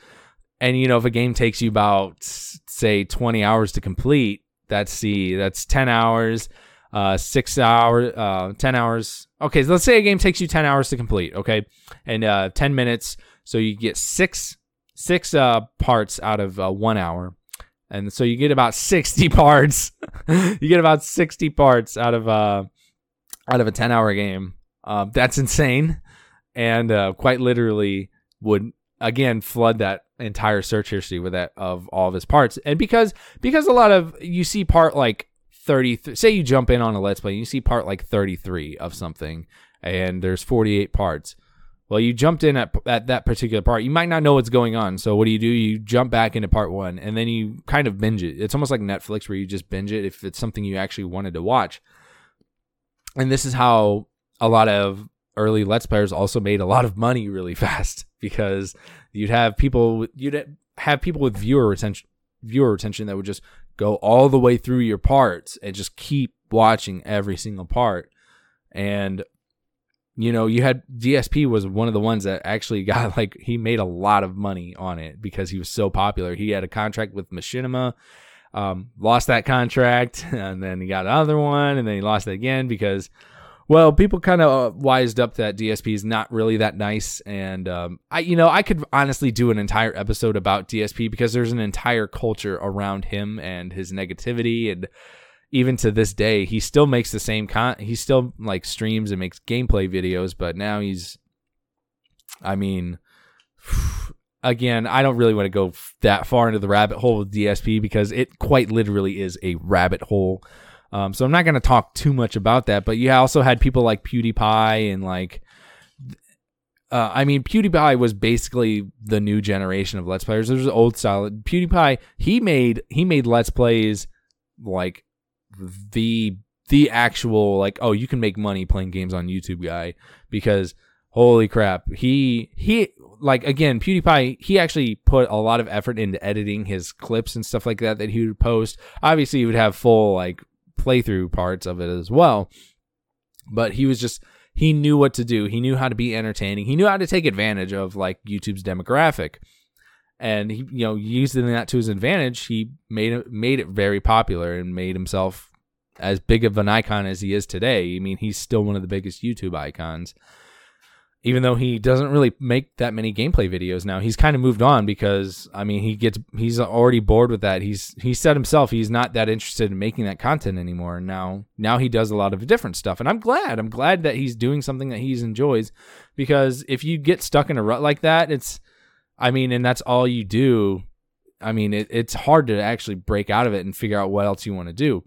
A: and you know if a game takes you about say 20 hours to complete that's the that's 10 hours uh 6 hours uh 10 hours. Okay so let's say a game takes you 10 hours to complete okay? And uh 10 minutes. So you get 6 6 uh parts out of uh, 1 hour. And so you get about 60 [LAUGHS] parts. [LAUGHS] You get about 60 parts out of uh out of a 10 hour game. Uh, that's insane. And uh, quite literally would again flood that entire search history with that of all of his parts. And because because a lot of you see part like 30 say you jump in on a let's play, and you see part like 33 of something and there's 48 parts. Well, you jumped in at, at that particular part. You might not know what's going on. So what do you do? You jump back into part 1 and then you kind of binge it. It's almost like Netflix where you just binge it if it's something you actually wanted to watch. And this is how a lot of early Let's Players also made a lot of money really [LAUGHS] fast because you'd have people you'd have people with viewer retention viewer retention that would just go all the way through your parts and just keep watching every single part. And you know, you had DSP was one of the ones that actually [LAUGHS] got like he made a lot of money on it because he was so popular. He had a contract with Machinima, um, lost that contract, [LAUGHS] and then he got another one, and then he lost it again because well, people kind of uh, wised up that DSP is not really that nice, and um, I, you know, I could honestly do an entire episode about DSP because there's an entire culture around him and his negativity, and even to this day, he still makes the same con. He still like streams and makes gameplay videos, but now he's, I mean, [SIGHS] again, I don't really want to go that far into the rabbit hole with DSP because it quite literally is a rabbit hole. Um, so I'm not going to talk too much about that, but you also had people like PewDiePie and like, uh, I mean, PewDiePie was basically the new generation of Let's Players. There's old style. PewDiePie, he made he made Let's Plays like the the actual like oh you can make money playing games on YouTube guy because holy crap he he like again PewDiePie he actually put a lot of effort into editing his clips and stuff like that that he would post. Obviously he would have full like playthrough parts of it as well. But he was just he knew what to do. He knew how to be entertaining. He knew how to take advantage of like YouTube's demographic. And he, you know, using that to his advantage, he made it made it very popular and made himself as big of an icon as he is today. I mean, he's still one of the biggest YouTube icons even though he doesn't really make that many gameplay videos now he's kind of moved on because i mean he gets he's already bored with that. He's he said himself he's not that interested in making that content anymore. Now now he does a lot of different stuff. And i'm glad i'm glad that he's doing something that he enjoys because if you get stuck in a rut like that it's i mean and that's all you do. I mean it, it's hard to actually break out of it and figure out what else you want to do.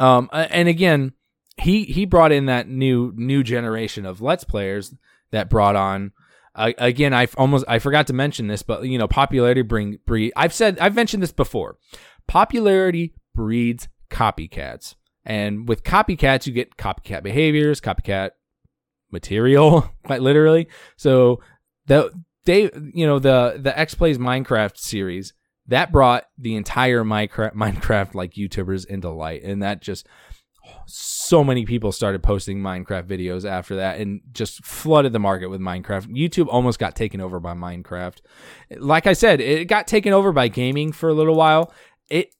A: Um and again he he brought in that new new generation of let's players that brought on uh, again i almost i forgot to mention this but you know popularity bring breed i've said i've mentioned this before. Popularity breeds copycats. And with copycats you get copycat behaviors copycat material, [LAUGHS] quite literally. So the they you know the the X Plays Minecraft series that brought the entire Minecraft Minecraft like YouTubers into light, and that just so many people started posting Minecraft videos after that and just flooded the market with Minecraft. YouTube almost got taken over by Minecraft. Like I said, it got taken over by gaming for a little while. It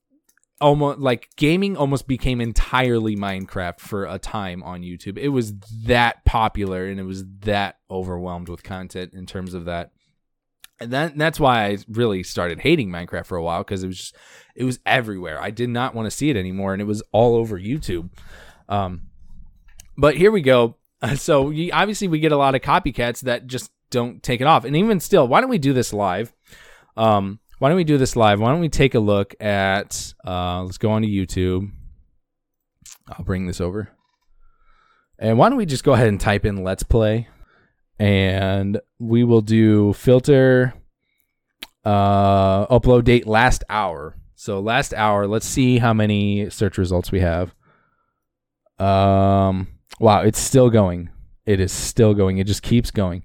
A: almost like gaming almost became entirely Minecraft for a time on YouTube. It was that popular and it was that overwhelmed with content in terms of that. And that, that's why I really started hating Minecraft for a while because it was just it was everywhere. I did not want to see it anymore, and it was all over YouTube. Um, but here we go. [LAUGHS] So you, obviously we get a lot of copycats that just don't take it off. And even still, why don't we do this live? Um, why don't we do this live? Why don't we take a look at? Uh, let's go on to YouTube. I'll bring this over. And why don't we just go ahead and type in "Let's Play," and we will do filter uh, upload date last hour. So last hour, let's see how many search results we have. Um, wow, it's still going. It is still going. It just keeps going.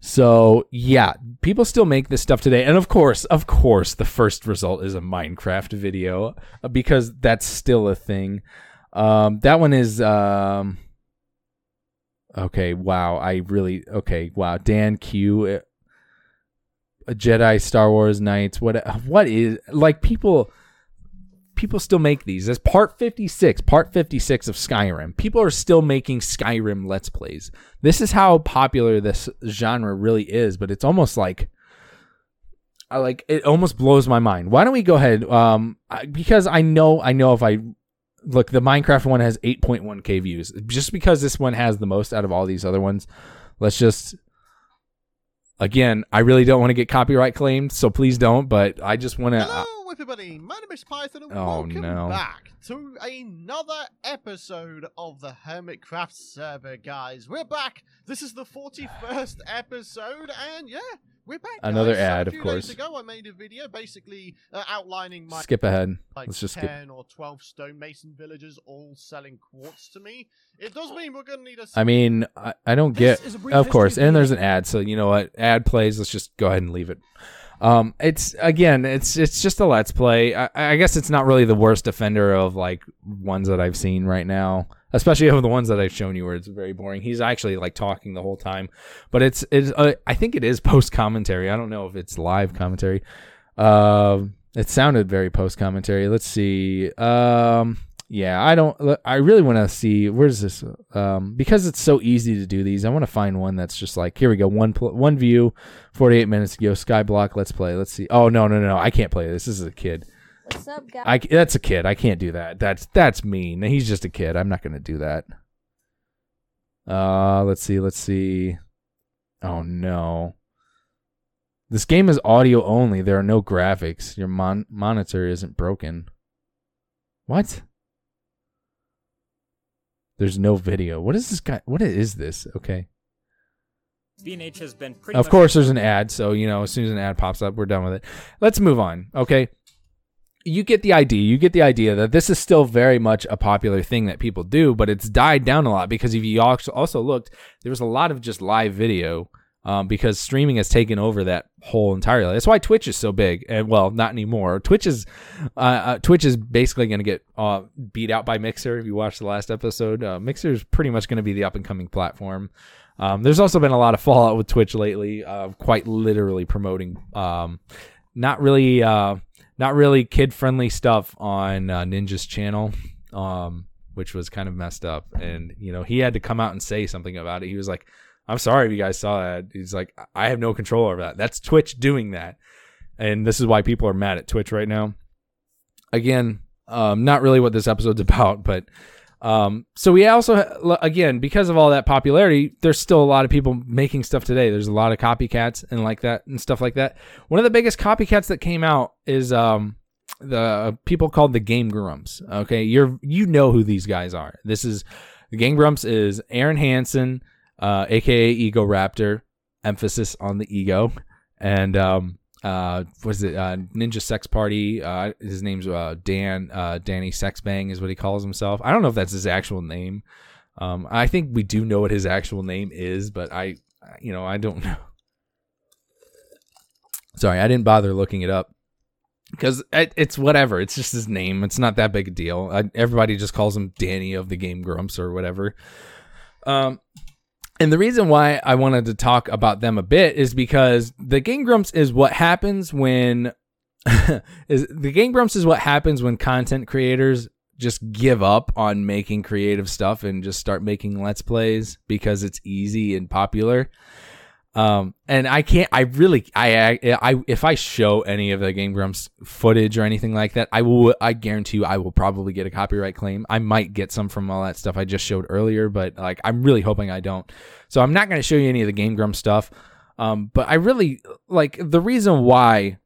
A: So yeah, people still make this stuff today, and of course, of course, the first result is a Minecraft video uh, because that's still a thing. Um, that one is um. Okay, wow. I really okay. Wow, Dan Q a Jedi Star Wars Knights. What uh, what is like people people still make these as part 56 part 56 of skyrim people are still making skyrim let's plays this is how popular this genre really is but it's almost like i like it almost blows my mind why don't we go ahead um because i know i know if i look the minecraft one has 8.1k views just because this one has the most out of all these other ones let's just Again, I really don't want to get copyright claimed, so please don't. But I just want to. Uh,
F: Hello, everybody. My name is Python, and
A: Oh,
F: welcome
A: no.
F: back to another episode of the Hermitcraft server, guys. We're back. This is the 41st episode, and yeah, we're back.
A: Another
F: guys. So
A: ad,
F: a
A: of
F: few
A: course.
F: Days ago, I made a video basically uh, outlining my
A: skip ahead.
F: like
A: Let's just skip.
F: 10 or 12 stonemason villagers all selling quartz to me. It does mean we're going to need a.
A: I mean, I, I don't
F: This
A: get.
F: is a brief
A: Of course, and there's an ad, so you know what? Ad plays. Let's just go ahead and leave it. Um, it's again, it's it's just a let's play. I, I guess it's not really the worst offender of like ones that I've seen right now, especially of the ones that I've shown you where it's very boring. He's actually like talking the whole time, but it's it's. Uh, I think it is post commentary. I don't know if it's live commentary. Um, it sounded very post commentary. Let's see. Um, yeah, I don't. I really want to see where's this. Um, because it's so easy to do these. I want to find one that's just like here we go. One pl- one view, forty eight minutes ago. Skyblock. Let's play. Let's see. Oh no no! no. I can't play this. This is a kid.
G: What's up, guys?
A: I that's a kid. I can't do that. That's that's mean. He's just a kid. I'm not gonna do that. Uh, let's see. Let's see. Oh no. This game is audio only. There are no graphics. Your mon- monitor isn't broken. What? There's no video. What is this guy? What is this? Okay.
H: B&H has been pretty
A: Of course, there's an ad. So, you know, as soon as an ad pops up, we're done with it. Let's move on. Okay. You get the idea. You get the idea that this is still very much a popular thing that people do, but it's died down a lot because if you also looked, there was a lot of just live video um, because streaming has taken over that whole entirely. That's why Twitch is so big. And well, not anymore. Twitch is uh, uh, Twitch is basically going to get uh, beat out by Mixer. If you watched the last episode, uh, Mixer is pretty much going to be the up and coming platform. Um, there's also been a lot of fallout with Twitch lately, uh, quite literally promoting um, not really uh, not really kid friendly stuff on uh, Ninja's channel, um, which was kind of messed up. And you know he had to come out and say something about it. He was like, "I'm sorry if you guys saw that." He's like, "I have no control over that. That's Twitch doing that." And this is why people are mad at Twitch right now. Again, um, not really what this episode's [LAUGHS] about, but um, so we also, again, because of all that popularity, there's still a lot of people making stuff today. There's a lot of copycats and like that and stuff like that. One of the biggest copycats that came out is um, the people called the Game Grumps. Okay, you're you know who these guys are. This is the Game Grumps is Arin Hanson, uh, aka Egoraptor, emphasis on the ego, and um, uh, what is it? Uh, Ninja Sex Party. Uh, his name's uh, Dan. Uh, Danny Sexbang is what he calls himself. I don't know if that's his actual name. Um, I think we do know what his actual name is, but I, you know, I don't [LAUGHS] know. Sorry, I didn't bother looking it up because it, it's whatever. It's just his name. It's not that big a deal. I, everybody just calls him Danny of the Game Grumps or whatever. Um, and the reason why I wanted to talk about them a bit is because the Game Grumps is what happens when [LAUGHS] is the Game Grumps is what happens when content creators just give up on making creative stuff and just start making let's plays because it's easy and popular. Um, and I can't, I really, I, I, if I show any of the Game Grumps footage or anything like that, I will, I guarantee you, I will probably get a copyright claim. I might get some from all that stuff I just showed earlier, but like, I'm really hoping I don't. So I'm not going to show you any of the Game Grumps stuff. Um, but I really like the reason why,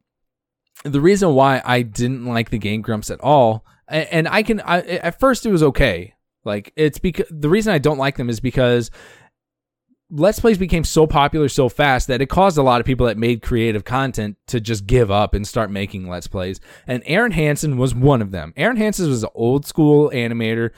A: the reason why I didn't like the Game Grumps at all, and, and I can, I, at first it was okay. Like it's because the reason I don't like them is because Let's Plays became so popular so fast that it caused a lot of people that made creative content to just give up and start making Let's Plays. And Arin Hanson was one of them. Arin Hanson was an old school animator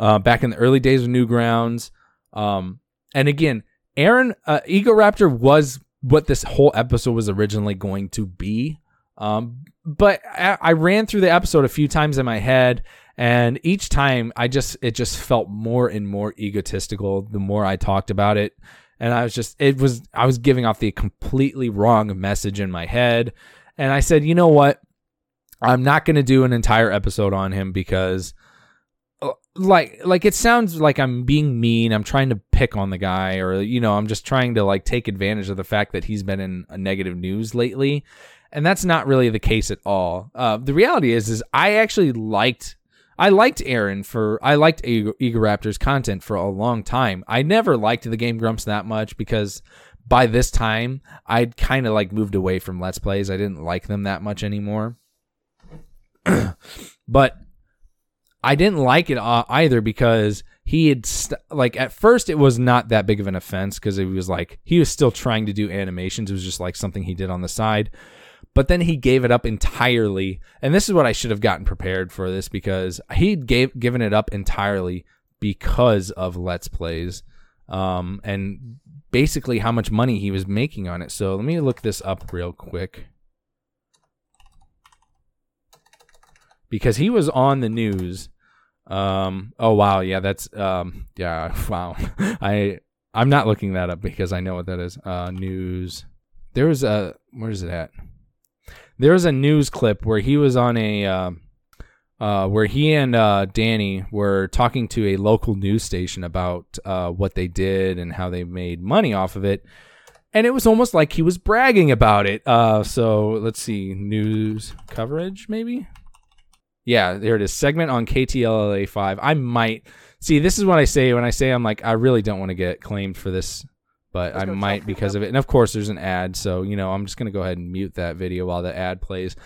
A: uh, back in the early days of Newgrounds. Um, and again, Aaron uh, Egoraptor was what this whole episode was originally going to be. Um, but I, I ran through the episode a few times in my head and each time I just it just felt more and more egotistical the more I talked about it and I was just it was I was giving off the completely wrong message in my head and I said, "You know what? I'm not going to do an entire episode on him because uh, like like it sounds like I'm being mean. I'm trying to pick on the guy or you know, I'm just trying to like take advantage of the fact that he's been in negative news lately. And that's not really the case at all. Uh, the reality is is I actually liked I liked Arin for I liked Ego, Egoraptor's content for a long time. I never liked the Game Grumps that much because by this time I'd kind of like moved away from Let's Plays. I didn't like them that much anymore. [CLEARS THROAT] but I didn't like it uh, either because he had st- like at first it was not that big of an offense because it was like he was still trying to do animations. It was just like something he did on the side but then he gave it up entirely. And this is what I should have gotten prepared for this because he gave given it up entirely because of Let's Plays, um, and basically how much money he was making on it. So let me look this up real quick. Because he was on the news. Um, oh wow, yeah, that's um, yeah, [LAUGHS] wow. I I'm not looking that up because I know what that is. Uh, news. There was a where's it at? There was a news clip where he was on a uh, uh, where he and uh, Danny were talking to a local news station about uh, what they did and how they made money off of it. And it was almost like he was bragging about it. Uh, so let's see, news coverage, maybe. Yeah, there it is. Segment on KTLA five. I might see. This is what I say when I say I'm like I really don't want to get claimed for this but I might because of it. And of course, there's an ad, so you know I'm just gonna go ahead and mute that video while the ad plays.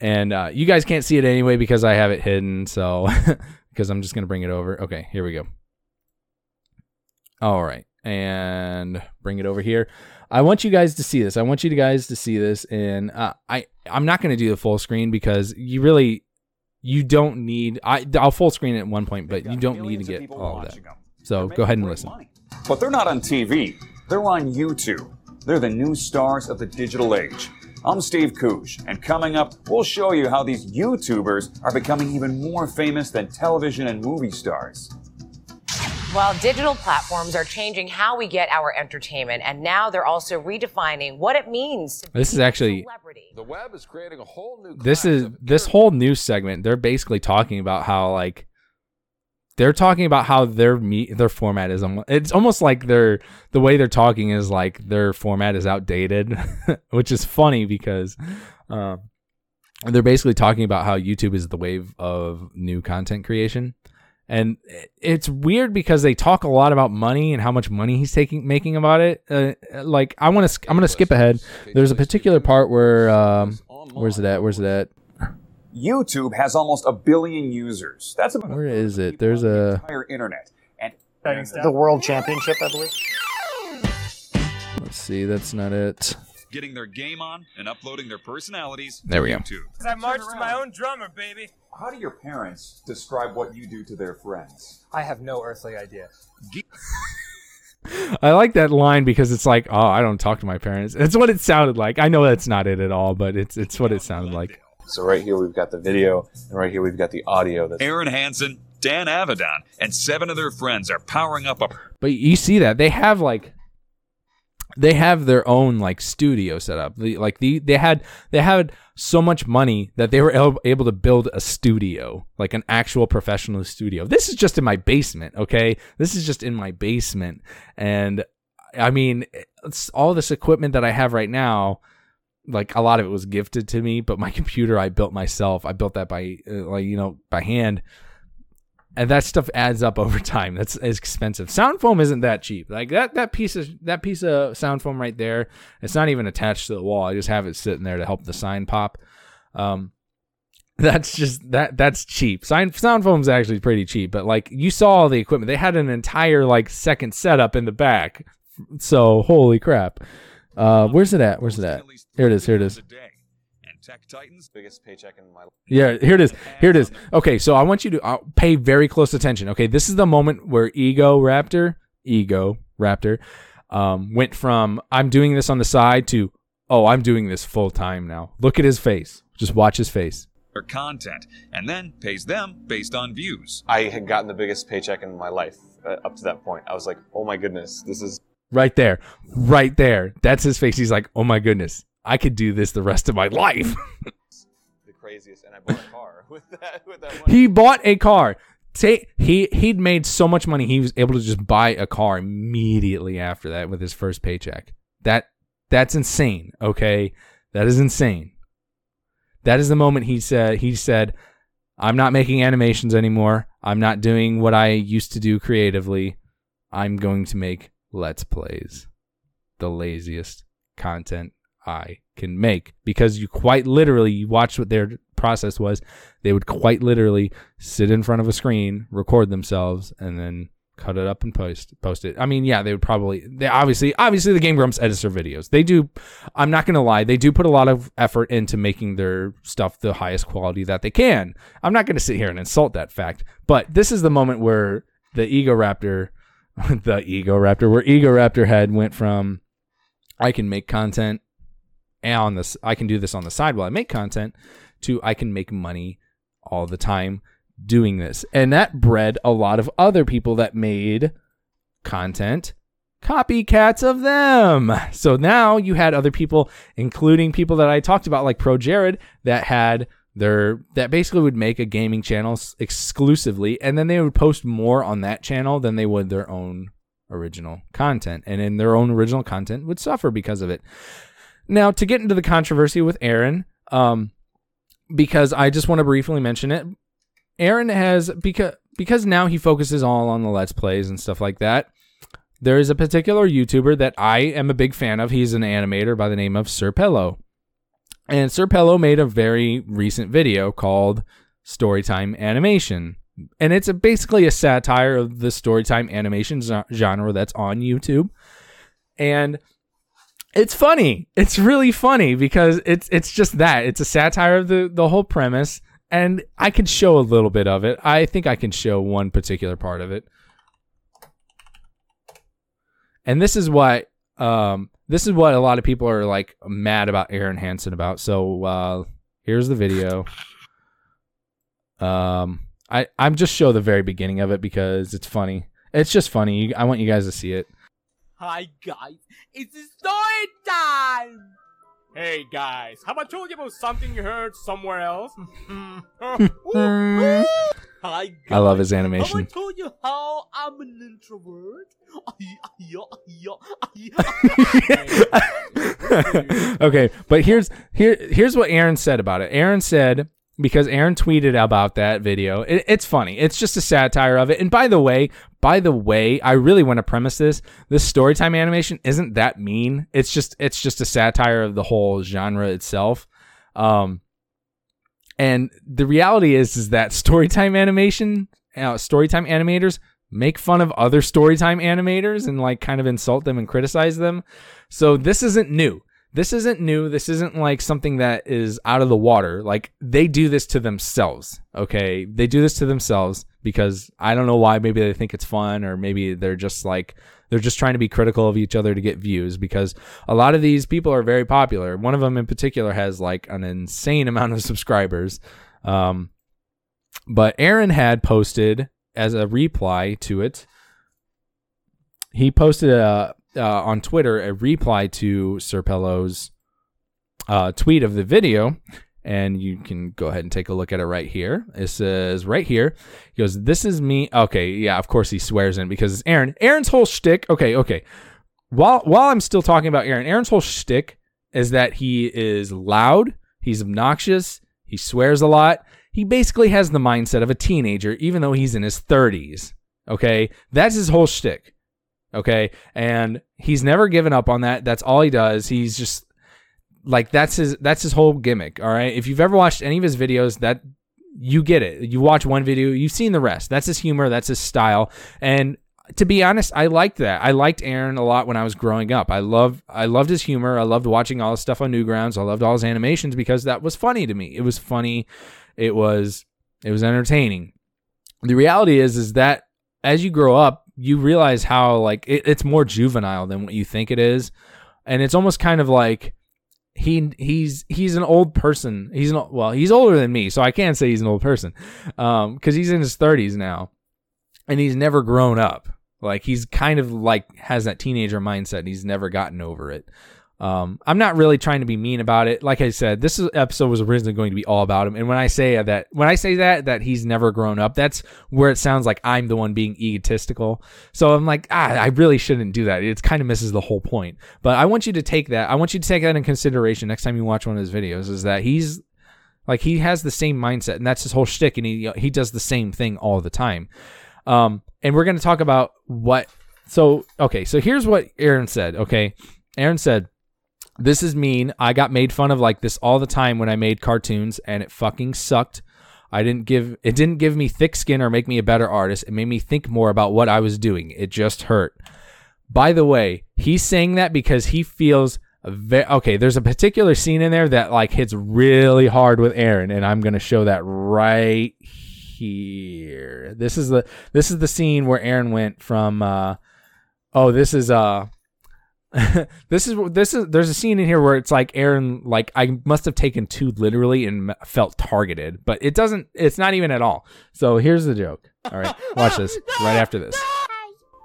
A: And uh, you guys can't see it anyway because I have it hidden. So [LAUGHS] because I'm just gonna bring it over. Okay, here we go. All right, and bring it over here. I want you guys to see this. I want you guys to see this, and uh, I I'm not gonna do the full screen because you really you don't need. I I'll full screen it at one point, but you don't need to get all of that. So go ahead and listen.
G: Money. But they're not on TV. They're on YouTube. They're the new stars of the digital age. I'm Steve Kooge, and coming up, we'll show you how these YouTubers are becoming even more famous than television and movie stars.
I: While digital platforms are changing how we get our entertainment, and now they're also redefining what it means.
A: this is actually
J: the web is creating a whole new.
A: This is this whole new segment. They're basically talking about how like they're talking about how their me their format is it's almost like their the way they're talking is like their format is outdated [LAUGHS] which is funny because um, they're basically talking about how youtube is the wave of new content creation. And it's weird because they talk a lot about money and how much money he's taking making about it. Uh, like i want to i'm going to skip ahead. There's a particular part where um, where's it at? Where's it at
G: YouTube has almost a billion users. That's about
A: where is it? There's a
G: entire internet and
K: the World Championship, I believe.
A: Let's see. That's not it.
G: getting their game on and uploading their personalities
A: There we go.
G: YouTube.
K: I march to my own drummer, baby.
G: How do your parents describe what you do to their friends?
K: I have no earthly idea. [LAUGHS]
A: I like that line because it's like, oh, I don't talk to my parents. That's what it sounded like. I know that's not it at all, but it's it's what it sounded like.
L: So right here we've got the video, and right here we've got the audio. That's
G: Arin Hanson, Dan Avedon, and seven of their friends are powering up a
A: But you see that they have like they have their own like studio set up. The, like the they had they had so much money that they were able, able to build a studio, like an actual professional studio. This is just in my basement, okay? This is just in my basement and I mean, it's all this equipment that I have right now like a lot of it was gifted to me, but my [LAUGHS] computer I built myself. I built that by uh, like you know by hand, and that stuff adds up [LAUGHS] over time. That's is expensive. Sound foam isn't that cheap. Like that that piece of that piece of sound foam right there. It's not even attached to the wall. I just have it sitting there to help the sign pop. Um, [LAUGHS] that's just that that's cheap. Sound sound foam's actually pretty cheap, but like you saw all the equipment. They had an entire like second setup in the back. So holy crap. Uh, where's it at? Where's it at? Here it is. Here it is.
G: Tech Titans.
L: biggest paycheck in my life.
A: Yeah, here it is. Here it is. Okay, so I want you to uh, pay very close attention. Okay, this is the moment where Egoraptor, Ego Raptor, um, went from I'm doing this on the side to oh I'm doing this full time now. Look at his face. Just watch his face.
G: Their content and then pays them based on views.
L: I had gotten the biggest paycheck in my life uh, up to that point. I was like, oh my goodness, this is
A: Right there, right there. That's his face. He's like, oh my goodness, I could do this the rest of my life. [LAUGHS]
L: the craziest. And I bought a car [LAUGHS] with that. With that money.
A: he bought a car. Say he he'd made so much money he was able to just buy a car immediately after that with his first paycheck. That that's insane. Okay, that is insane. That is the moment he said he said, "I'm not making animations anymore. I'm not doing what I used to do creatively. I'm going to make let's plays, the laziest content I can make because you quite literally you watch what their process was. They would quite literally sit in front of a screen, record themselves, and then cut it up and post post it. I mean, yeah, they would probably they obviously obviously the Game Grumps edits their videos. They do I'm not gonna lie, they do put a lot of effort into making their stuff the highest quality that they can. I'm not gonna sit here and insult that fact. But this is the moment where the Egoraptor [LAUGHS] the Egoraptor, where Egoraptor had went from I can make content on this I can do this on the side while I make content to I can make money all the time doing this. And that bred a lot of other people that made content copycats of them. So now you had other people, including people that I talked about, like ProJared, that had that basically would make a gaming channel exclusively, and then they would post more on that channel than they would their own original content, and then their own original content would suffer because of it. Now, to get into the controversy with Arin, um, because I just want to briefly mention it, Arin has because because now he focuses all on the let's plays and stuff like that. There is a particular YouTuber that I am a big fan of. He's an animator by the name of Sr Pelo. And Sr Pelo made a very recent video called Storytime Animation. And it's a, basically a satire of the storytime animation genre that's on YouTube. And it's funny. It's really funny because it's it's just that. It's a satire of the the whole premise and I can show a little bit of it. I think I can show one particular part of it. And this is what um this is what a lot of people are like mad about Arin Hanson about. So uh here's the video. Um I I'm just show the very beginning of it because it's funny. It's just funny. I want you guys to see it.
K: Hi guys, it's story time! Hey guys, have I told you about something you heard somewhere else? [LAUGHS] [LAUGHS] Hi guys.
A: I love his
K: Have I
A: animation.
K: told you how I'm an introvert? [LAUGHS]
A: okay, but here's here here's what Arin said about it. Arin said because Arin tweeted about that video. It, it's funny. It's just a satire of it. And by the way, by the way, I really want to premise this. This storytime animation isn't that mean. It's just it's just a satire of the whole genre itself. Um and the reality is is that storytime animation, uh, storytime animators make fun of other storytime animators and like kind of insult them and criticize them. So this isn't new. this isn't new. This isn't like something that is out of the water. Like they do this to themselves. Okay. They do this to themselves because I don't know why. Maybe they think it's fun or maybe they're just like, they're just trying to be critical of each other to get views because a lot of these people are very popular. One of them in particular has like an insane amount of [LAUGHS] subscribers. Um, but Arin had posted as a reply to it. He posted a, uh, on Twitter a reply to Sr Pelo's uh, tweet of the video, and you can go ahead and take a look at it right here. It says right here, he goes, "This is me." Okay, yeah, of course he swears in because it's Arin. Arin's whole shtick. Okay, okay. While while I'm still talking about Arin, Arin's whole shtick is that he is loud, he's obnoxious, he swears a lot. He basically has the mindset of a teenager, even though he's in his 30s. Okay, that's his whole shtick. Okay, and he's never given up on that. That's all he does. He's just like that's his that's his whole gimmick. All right, if you've ever watched any of his videos, that you get it. You watch one video, you've seen the rest. That's his humor. That's his style. And to be honest, I liked that. I liked Arin a lot when I was growing up. I loved I loved his humor. I loved watching all his stuff on Newgrounds. I loved all his animations because that was funny to me. It was funny. It was it was entertaining. The reality is is that as you grow up, you realize how like it, it's more juvenile than what you think it is, and it's almost kind of like he he's he's an old person. He's an well, he's older than me, so I can't say he's an old person, um, because he's in his thirties now, and he's never grown up. Like he's kind of like has that teenager mindset. And he's never gotten over it. Um, I'm not really trying to be mean about it. Like I said, this episode was originally going to be all about him. And when I say that, when I say that, that he's never grown up, that's where it sounds like I'm the one being egotistical. So I'm like, ah, I really shouldn't do that. It kind of misses the whole point. But I want you to take that. I want you to take that in consideration next time you watch one of his videos. Is that he's like he has the same mindset, and that's his whole shtick, and he he does the same thing all the time. Um, and we're to talk about what. So okay, so here's what Arin said. Okay, Arin said this is mean. I got made fun of like this all the time when I made cartoons and it fucking sucked. I didn't give it didn't give me thick skin or make me a better artist. It made me think more about what I was doing. It just hurt. By the way, he's saying that because he feels ve- okay, there's a particular scene in there that like hits really hard with Arin and I'm to show that right here. This is the this is the scene where Arin went from uh oh, this is uh [LAUGHS] this is this is there's a scene in here where it's like Arin like I must have taken too literally and felt targeted, but it doesn't. It's not even at all. So here's the joke. All right, [LAUGHS] watch this right after this.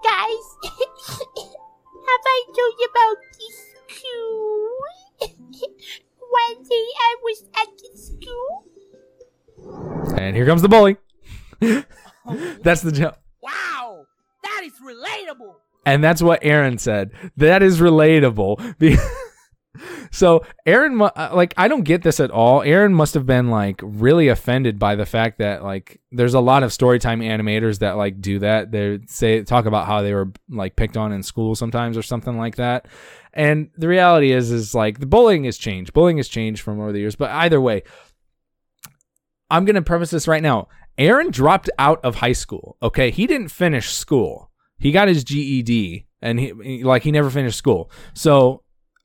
M: Guys, [LAUGHS] have I told you about this school? One day I was at the school.
A: And here comes the bully. That's the joke.
K: Wow, that is relatable.
A: And that's what Arin said. That is relatable. [LAUGHS] so Arin, uh, like, I don't get this at all. Arin must have been like really offended by the fact that like there's a lot of storytime animators that like do that. They say talk about how they were like picked on in school sometimes or something like that. And the reality is, is like the bullying has changed. Bullying has changed from over the years. But either way, I'm gonna preface this right now. Arin dropped out of high school. Okay, he didn't finish school. He got his GED and he like he never finished school. So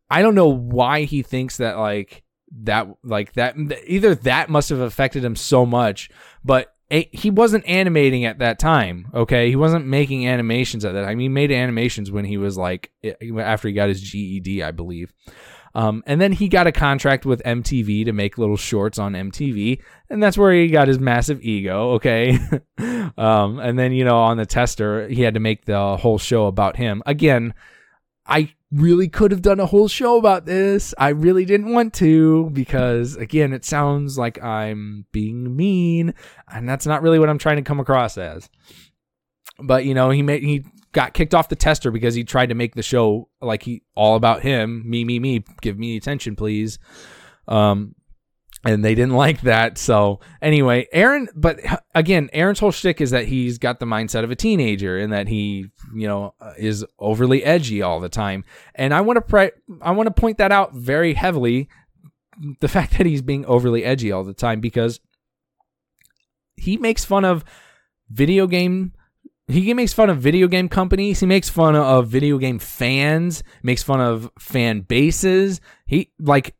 A: I don't know why he thinks that like that like that either that must have affected him so much, but he wasn't animating at that time. Okay, he wasn't making animations at that time. He made animations when he was like after he got his GED, I believe. Um, and then he got a contract with MTV to make little shorts on MTV, and that's where he got his massive ego. Okay, [LAUGHS] um, and then you know on the tester he had to make the whole show about him. Again, I really could have done a whole show about this. I really didn't want to because again, it sounds like I'm being mean, and that's not really what I'm trying to come across as. But you know, he made he got kicked off the tester because he tried to make the show like he all about him, me, me, me, give me attention, please. Um, and they didn't [LAUGHS] like that. So anyway, Arin, but again, Arin's whole shtick is that he's got the mindset of a teenager and that he, you know, is overly edgy all the time. And I want to pre- I want to point that out very heavily, the [LAUGHS] fact that he's being overly edgy all the time because he makes fun of video game he makes fun of video game companies. He makes fun of video game fans. Makes fun of fan bases. He like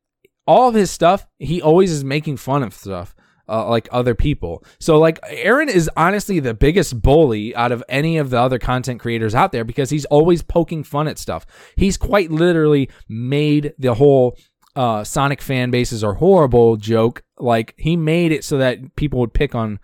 A: all of his stuff. He always is making fun of stuff. Uh, like other people. So like Arin is honestly the biggest bully out of any of the other content creators out there because he's always poking fun at stuff. He's quite literally made the whole uh, Sonic fan bases are horrible joke. Like he made it so that people would pick on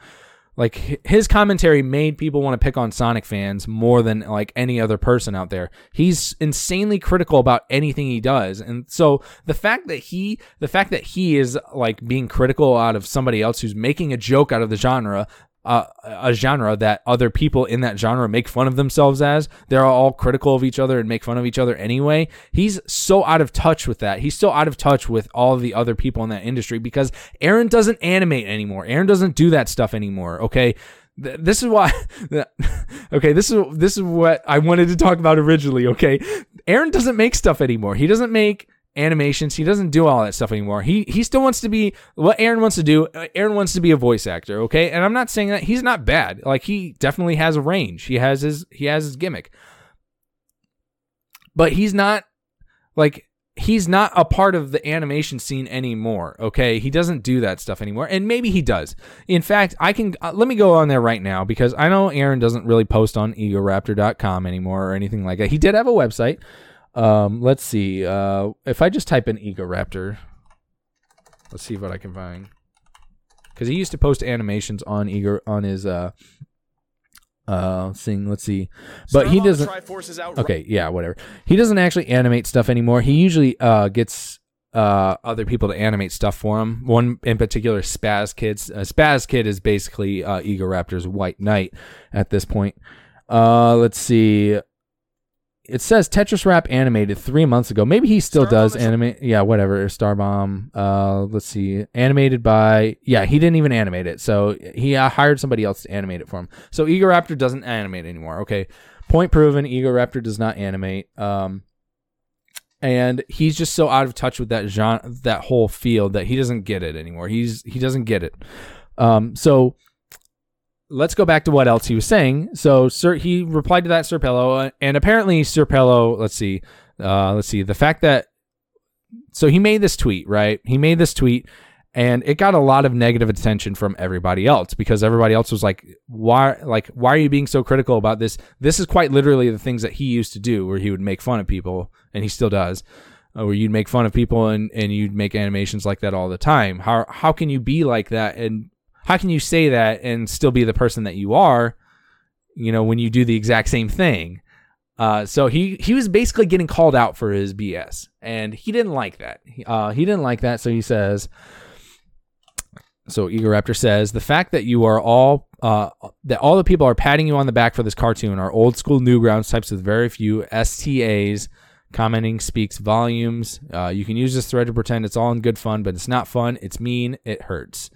A: like his commentary made people want to pick on Sonic fans more than like any other person out there. He's insanely critical about anything he does. And so the fact that he the fact that he is like being critical out of somebody else who's making a joke out of the genre uh, a genre that other people in that genre make fun of themselves as. They're all critical of each other and make fun of each other anyway. He's so out of touch with that. He's so out of touch with all the other people in that industry because Arin doesn't animate anymore. Arin doesn't do that stuff anymore. Okay. Th- This is why. [LAUGHS] Okay, this is this is what I wanted to talk about originally. Okay, Arin doesn't make stuff anymore. He doesn't make animations. He doesn't do all that stuff anymore. He he still wants to be what Arin wants to do. uh, Arin wants to be a voice actor, okay? And I'm not saying that he's not bad. Like he definitely has a range. He has his he has his gimmick. But he's not like he's not a part of the animation scene anymore, okay? He doesn't do that stuff anymore. And maybe he does. In fact, I can uh, let me go on there right now because I know Arin doesn't really post on egoraptor.com anymore or anything like that. He did have a website. Um, let's see. Uh, if I just type in Egoraptor, let's see what I can find. Because he used to post animations on Ego on his uh uh thing. Let's see, but he doesn't. Okay, yeah, whatever. He doesn't actually animate stuff anymore. He usually uh gets uh other people to animate stuff for him. One in particular, Spaz Kids. Uh, Spaz Kid is basically uh, Egoraptor's White Knight at this point. Uh, let's see. It says Tetris Rap animated three months ago. Maybe he still does animate. Yeah, whatever. Starbomb. Uh, let's see. Animated by. Yeah, he didn't even animate it. So he uh, hired somebody else to animate it for him. So Egoraptor doesn't animate anymore. Okay. Point proven. Egoraptor does not animate. Um, and he's just so out of touch with that genre, that whole field that he doesn't get it anymore. He's he doesn't get it. Um, so let's go back to what else he was saying. So Sir, he replied to that Sr Pelo, uh, and apparently Sr Pelo. Let's see, uh, let's see the fact that so he made this tweet, right? He made this tweet and it got a lot of negative attention from everybody else because everybody else was like why like why are you being so critical about this? This is quite literally the things that he used to do where he would make fun of people and he still does. uh, Where you'd make fun of people and, and you'd make animations like that all the time. How how can you be like that and how can you say that and still be the person that you are, you know, when you do the exact same thing? Uh, so he he was basically getting called out for his BS, and he didn't like that. He- Uh, he didn't like that, so he says. So Egoraptor says the fact that you are all uh, that all the people are patting you on the back for this cartoon are old school Newgrounds types with very few STAs. Commenting speaks volumes. Uh, you can use this thread to pretend it's all in good fun, but it's not fun. It's mean. It hurts.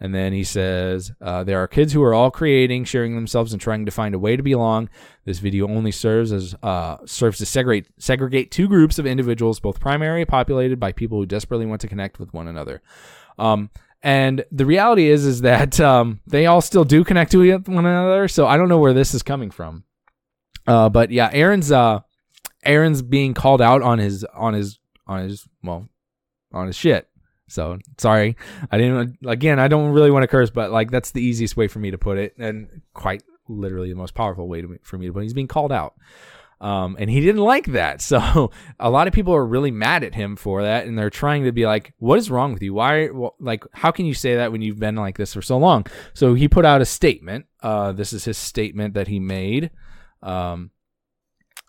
A: And then he says, uh, There are kids who are all creating, sharing themselves, and trying to find a way to belong. This video only serves as uh, serves to segregate segregate two groups of individuals, both primarily populated by people who desperately want to connect with one another. Um, and the reality is, is that um, they all still do connect to one another. So I don't know where this is coming from. Uh, but yeah, Arin's uh, Arin's being called out on his on his on his well on his shit. So sorry, I didn't. Again, I don't really want to curse, but like that's the easiest way for me to put it, and quite literally the most powerful way to, for me to put. it. He's being called out, um, and he didn't like that. [LAUGHS] So a lot of people are really mad at him for that, and they're trying to be like, "What is wrong with you? Why? wh- Like, how can you say that when you've been like this for so long?" So he put out a statement. Uh, this is his statement that he made. Um,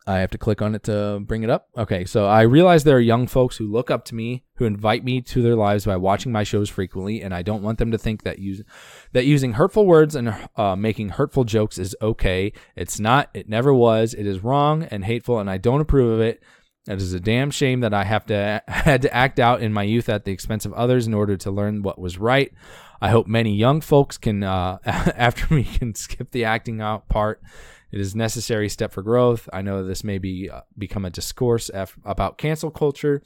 A: I have to click on it to bring it up. Okay, so I realize there are young folks who look up to me, who invite me to their lives by watching my shows frequently, and I don't want them to think that use, that using hurtful words and uh, making hurtful jokes is okay. It's not. It never was. It is wrong and hateful, and I don't approve of it. It is a damn shame that I have to [LAUGHS] had to act out in my youth at the expense of others in order to learn what was right. I hope many young folks can, uh, [LAUGHS] after me, can skip the acting out part. It is necessary step for growth. I know this may be uh, become a discourse af- about cancel culture.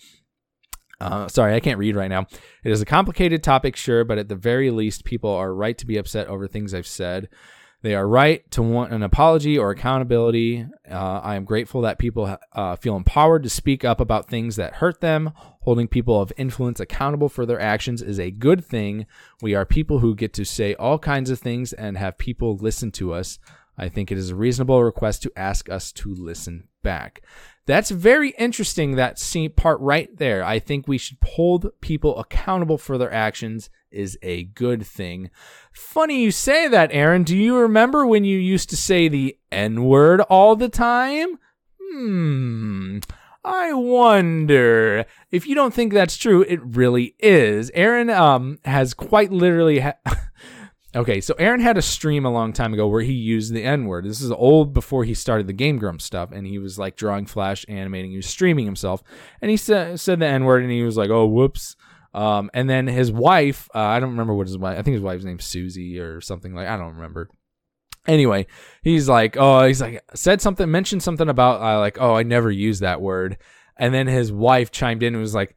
A: Uh, sorry, I can't read right now. It is a complicated topic, sure, but at the very least, people are right to be upset over things I've said. They are right to want an apology or accountability. Uh, I am grateful that people uh, feel empowered to speak up about things that hurt them. Holding people of influence accountable for their actions is a good thing. We are people who get to say all kinds of things and have people listen to us. I think it is a reasonable request to ask us to listen back. That's very interesting, that part right there. I think we should hold people accountable for their actions is a good thing. Funny you say that, Arin. Do you remember when you used to say the N word all the time? Hmm. I wonder if you don't think that's true. It really is. Arin um has quite literally. Ha- [LAUGHS] okay, so Arin had a stream a long time ago where he used the N word. This is old before he started the Game Grumps stuff, and he was like drawing Flash, animating, he was streaming himself, and he sa- said the N word, and he was like, "Oh, whoops." Um, and then his wife, uh, I don't remember what his wife, I think his wife's name's Suzy or something like, I don't remember. Anyway, he's like, oh, he's like, said something, mentioned something about, uh, like, oh, I never use that word. And then his wife chimed in and was like,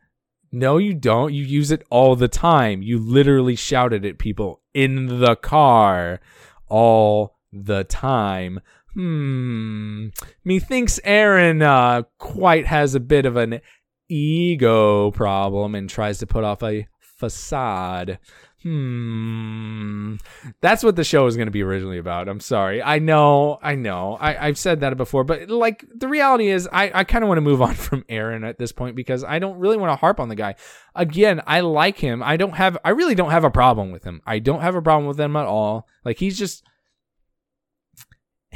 A: no, you don't. You use it all the time. You literally shouted at people in the car all the time. Hmm. Methinks Arin uh, quite has a bit of an ego problem and tries to put off a facade. Hmm. That's what the show was going to be originally about. I'm sorry. I know. I know. I, I've said that before, but like the reality is, I, I kind of want to move [LAUGHS] on from Arin at this point because I don't really want to harp on the guy. Again, I like him. I don't have, I really don't have a problem with him. I don't have a problem with him at all. Like he's just,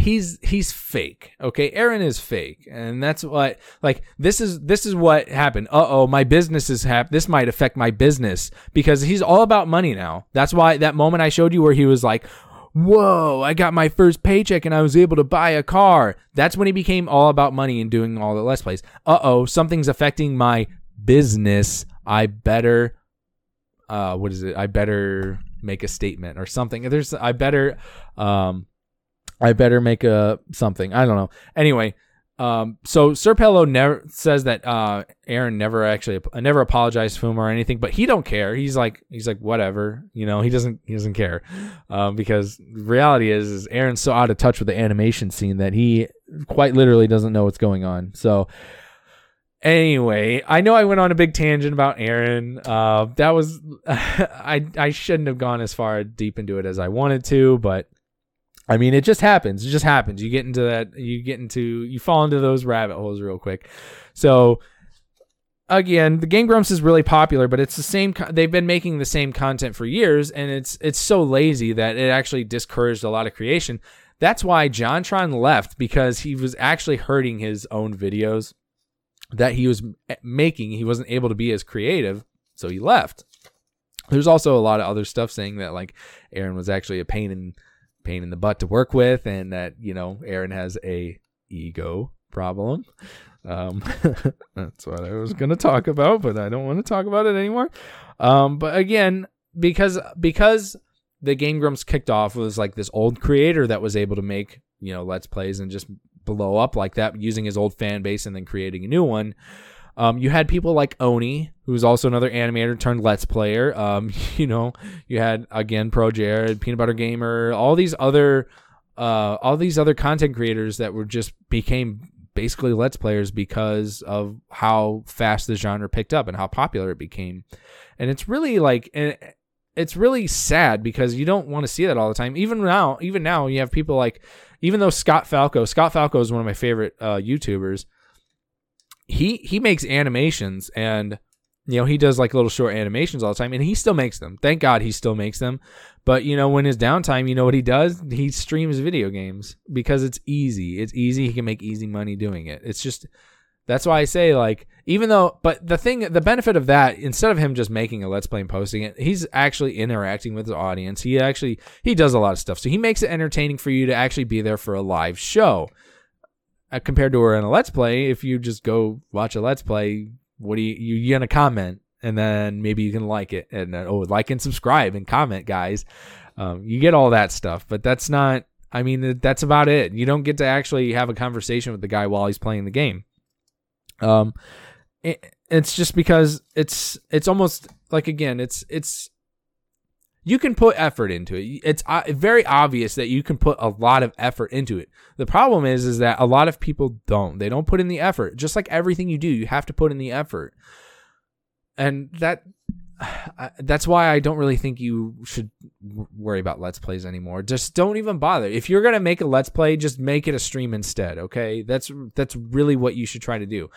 A: he's he's fake okay? Arin is fake and that's what like this is this is what happened. Uh-oh my business is hap this might affect my business because he's all about money now. That's why that moment i showed you where he was like whoa i got my first paycheck and i was able to buy a car. That's when he became all about money and doing all the let's plays. Uh-oh something's affecting my business. I better uh what is it? I better make a statement or something. There's i better um I better make a something. I don't know. Anyway, um, so Sr Pelo never says that uh, Arin never actually never apologized to him or anything, but he don't care. He's like he's like whatever, you know. He doesn't he doesn't care um, because reality is is Arin's so out of touch with the animation scene that he quite literally doesn't know what's going on. So anyway, I know I went on a big tangent about Arin. Uh, that was [LAUGHS] I I shouldn't have gone as far deep into it as I wanted to, but I mean, it just happens. It just happens. You get into that. You get into. You fall into those rabbit holes real quick. So again, the Game Grumps is really popular, but it's the same. They've been making the same content for years, and it's it's so lazy that it actually discouraged a lot of creation. That's why JonTron left because he was actually hurting his own videos that he was eh, making. He wasn't able to be as creative, so he left. There's also a lot of other stuff saying that like Arin was actually a pain in pain in the butt to work with, and that you know Arin has a ego problem. Um, [LAUGHS] that's what I was gonna talk about, but I don't want to talk about it anymore. Um, but again, because because the Game Grumps kicked off was like this old creator that was able to make you know let's plays and just blow up like that using his old fan base and then creating a new one. Um, you had people like Oney, who's also another animator turned Let's Player. Um, [LAUGHS] you know, you had again ProJared, Peanut Butter Gamer, all these other, uh, all these other content creators that were just became basically Let's Players because of how fast the genre picked up and how popular it became. And it's really like, it's really sad because you don't want to see that all the time. Even now, even now, you have people like, even though Scott Falco, Scott Falco is one of my favorite uh, YouTubers he he makes animations and you know he does like little short animations all the time and he still makes them. Thank god he still makes them. But you know when his downtime you know what he does? He streams video games because it's easy. It's easy. He can make easy money doing it. It's just that's why i say like even though but the thing the benefit of that instead of him just making a let's play and posting it he's actually interacting with the audience. He actually he does a lot of stuff. So he makes it entertaining for you to actually be there for a live show compared to her in a let's play if you just go watch a let's play what do you you, gonna comment and then maybe you can like it and then, oh like and subscribe and comment guys. Um, you get all that stuff but that's not i mean that's about it. You don't get to actually have a conversation with the guy while he's playing the game. Um it, it's just because it's it's almost like again it's it's You can put effort into it. It's uh, very obvious that you can put a lot of effort into it. The problem is, is that a lot of people don't. They don't put in the effort. Just like everything you do, you have to put in the effort, and that [SIGHS] that's why I don't really think you should worry about let's plays anymore. Just don't even bother. If you're gonna make a let's play, just make it a stream instead. Okay, that's that's really what you should try to do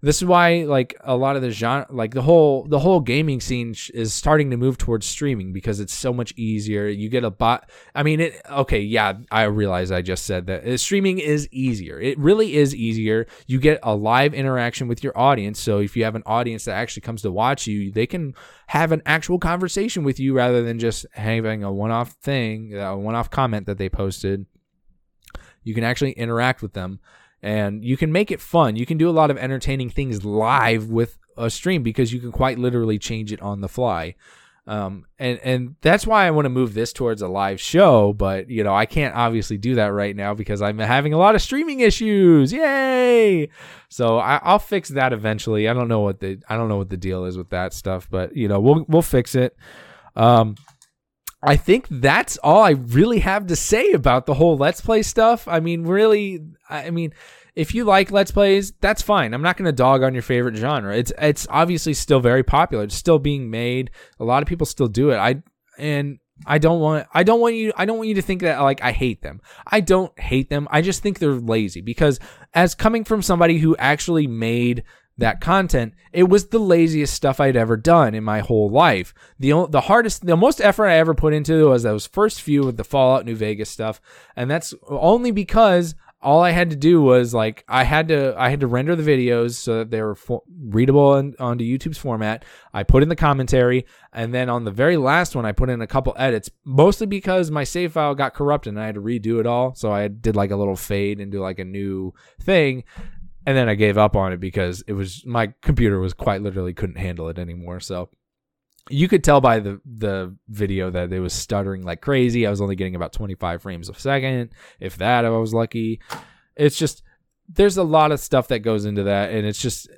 A: this is why like a lot of the genre like the whole the whole gaming scene sh- is starting to move towards streaming because it's so much easier. You get a bot i mean it okay yeah i realize i just said that Uh, streaming is easier. It really is easier. You get a live interaction with your audience. So if you have an audience that actually comes to watch you they can have an actual conversation with you rather than just having a one-off thing a one-off comment that they posted. You can actually interact with them and you can make it fun. You can do a lot of entertaining things live with a stream because you can quite literally change it on the fly. Um, and and that's why I want to move this towards a live show, but you know I can't obviously do that right now because I'm having a lot of streaming issues. Yay! So I, I'll fix that eventually. I don't know what the I don't know what the deal is with that stuff, but you know we'll we'll fix it. Um, I think that's all I really have to say about the whole Let's Play stuff. I mean, really, I mean, if you like Let's Plays, that's fine. I'm not going to dog on your favorite genre. It's it's obviously still very popular. It's still being made. A lot of people still do it. I and I don't want I don't want you I don't want you to think that like I hate them. I don't hate them. I just think they're lazy because as coming from somebody who actually made that content, it was the laziest stuff I'd ever done in my whole life. The the hardest, the most effort I ever put into was those first few with the Fallout New Vegas stuff, and that's only because all I had to do was like I had to I had to render the videos so that they were readable on, onto YouTube's format. I put in the commentary, and then on the very last one, I put in a couple edits, mostly because my save file got corrupted and I had to redo it all. So I did like a little fade and do like a new thing and then I gave up on it because it was my computer was quite literally couldn't handle it anymore. So you could tell by the the video that it was stuttering like crazy. I was only getting about 25 frames a second, if that. I was lucky. It's just there's a lot of stuff that goes into that, and it's just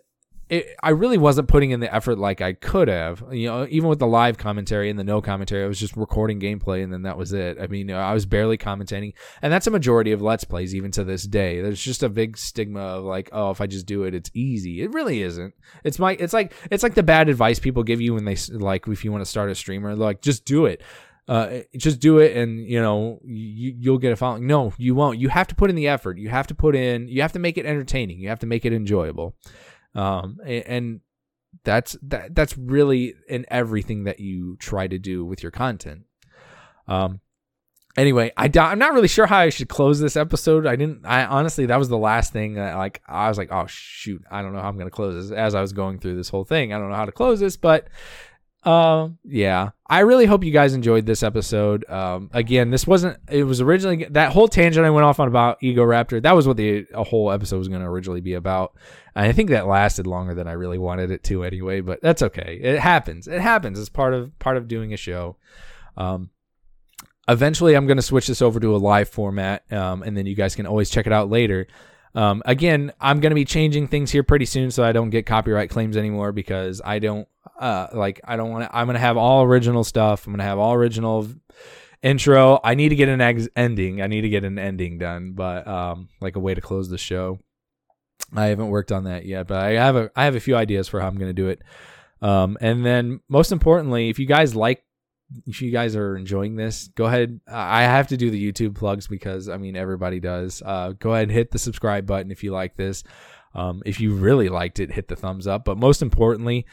A: it, I really wasn't putting in the effort like I could have. You know, even with the live commentary and the no commentary, I was just recording gameplay and then that was it. I mean, I was barely commentating, and that's a majority of Let's Plays even to this day. There's just a big stigma of like, oh, if I just do it, it's easy. It really isn't. It's my, it's like, it's like the bad advice people give you when they like if you want to start a streamer, like just do it. Uh, just do it and you know you, you'll get a following no you won't you have to put in the effort you have to put in you have to make it entertaining you have to make it enjoyable um and that's that that's really in everything that you try to do with your content. Um anyway i i'm not really sure how i should close this episode. I didn't i honestly that was the last thing that like i was like oh shoot i don't know how i'm gonna close this as i was going through this whole thing. I don't know how to close this but um yeah. I really hope you guys enjoyed this episode. Um again this wasn't it was originally that whole tangent i went off on about Egoraptor that was what the a whole episode was going to originally be about i think that lasted longer than i really wanted it to anyway but that's okay. It happens. It happens. It's part of part of doing a show. Um eventually i'm going to switch this over to a live format um, and then you guys can always check it out later. Um, again i'm going to be changing things here pretty soon so i don't get copyright claims anymore because i don't uh, like i don't want to i'm going to have all original stuff. I'm going to have all original intro. I need to get an ex- ending. I need to get an ending done but um, like a way to close the show i haven't worked on that yet but i have a i have a few ideas for how i'm going to do it um, and then most importantly if you guys like if you guys are enjoying this, go ahead. I have to do the YouTube plugs because I mean everybody does. Uh, go ahead and hit the subscribe button if you like this. Um, if you really liked it, hit the thumbs up. But most importantly,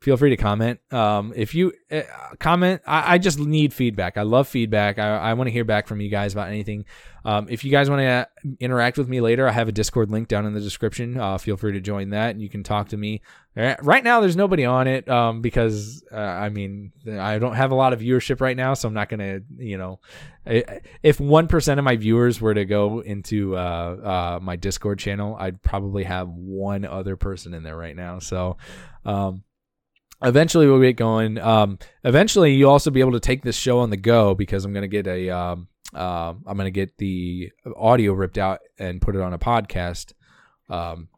A: feel free to comment. Um, if you uh, comment, I, I just need feedback. I love feedback. I, I want to hear back from you guys about anything. Um, if you guys want to interact with me later, I have a Discord link down in the description. Uh, feel free to join that, and you can talk to me. Uh, Right now, there's nobody on it um, because uh, I mean I don't have a lot of viewership right now, so I'm not gonna you know if one percent of my viewers were to go into uh, uh, my Discord channel, I'd probably have one other person in there right now. So. Um, eventually we'll get going um eventually you'll also be able to take this show on the go because i'm gonna get a um um i'm gonna get the audio ripped out and put it on a podcast um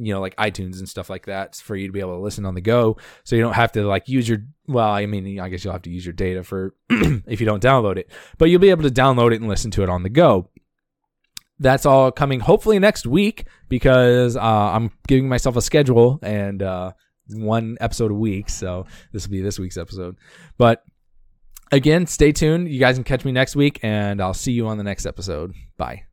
A: you know, like iTunes and stuff like that for you to be able to listen on the go. So you don't have to like use your, well, I mean, I guess you'll have to use your data for [CLEARS THROAT] if you don't download it, but you'll be able to download it and listen to it on the go. That's all coming hopefully next week because uh, I'm giving myself a schedule and uh, one episode a week. So this will be this week's episode. But again, stay tuned. You guys can catch me next week, and I'll see you on the next episode. Bye.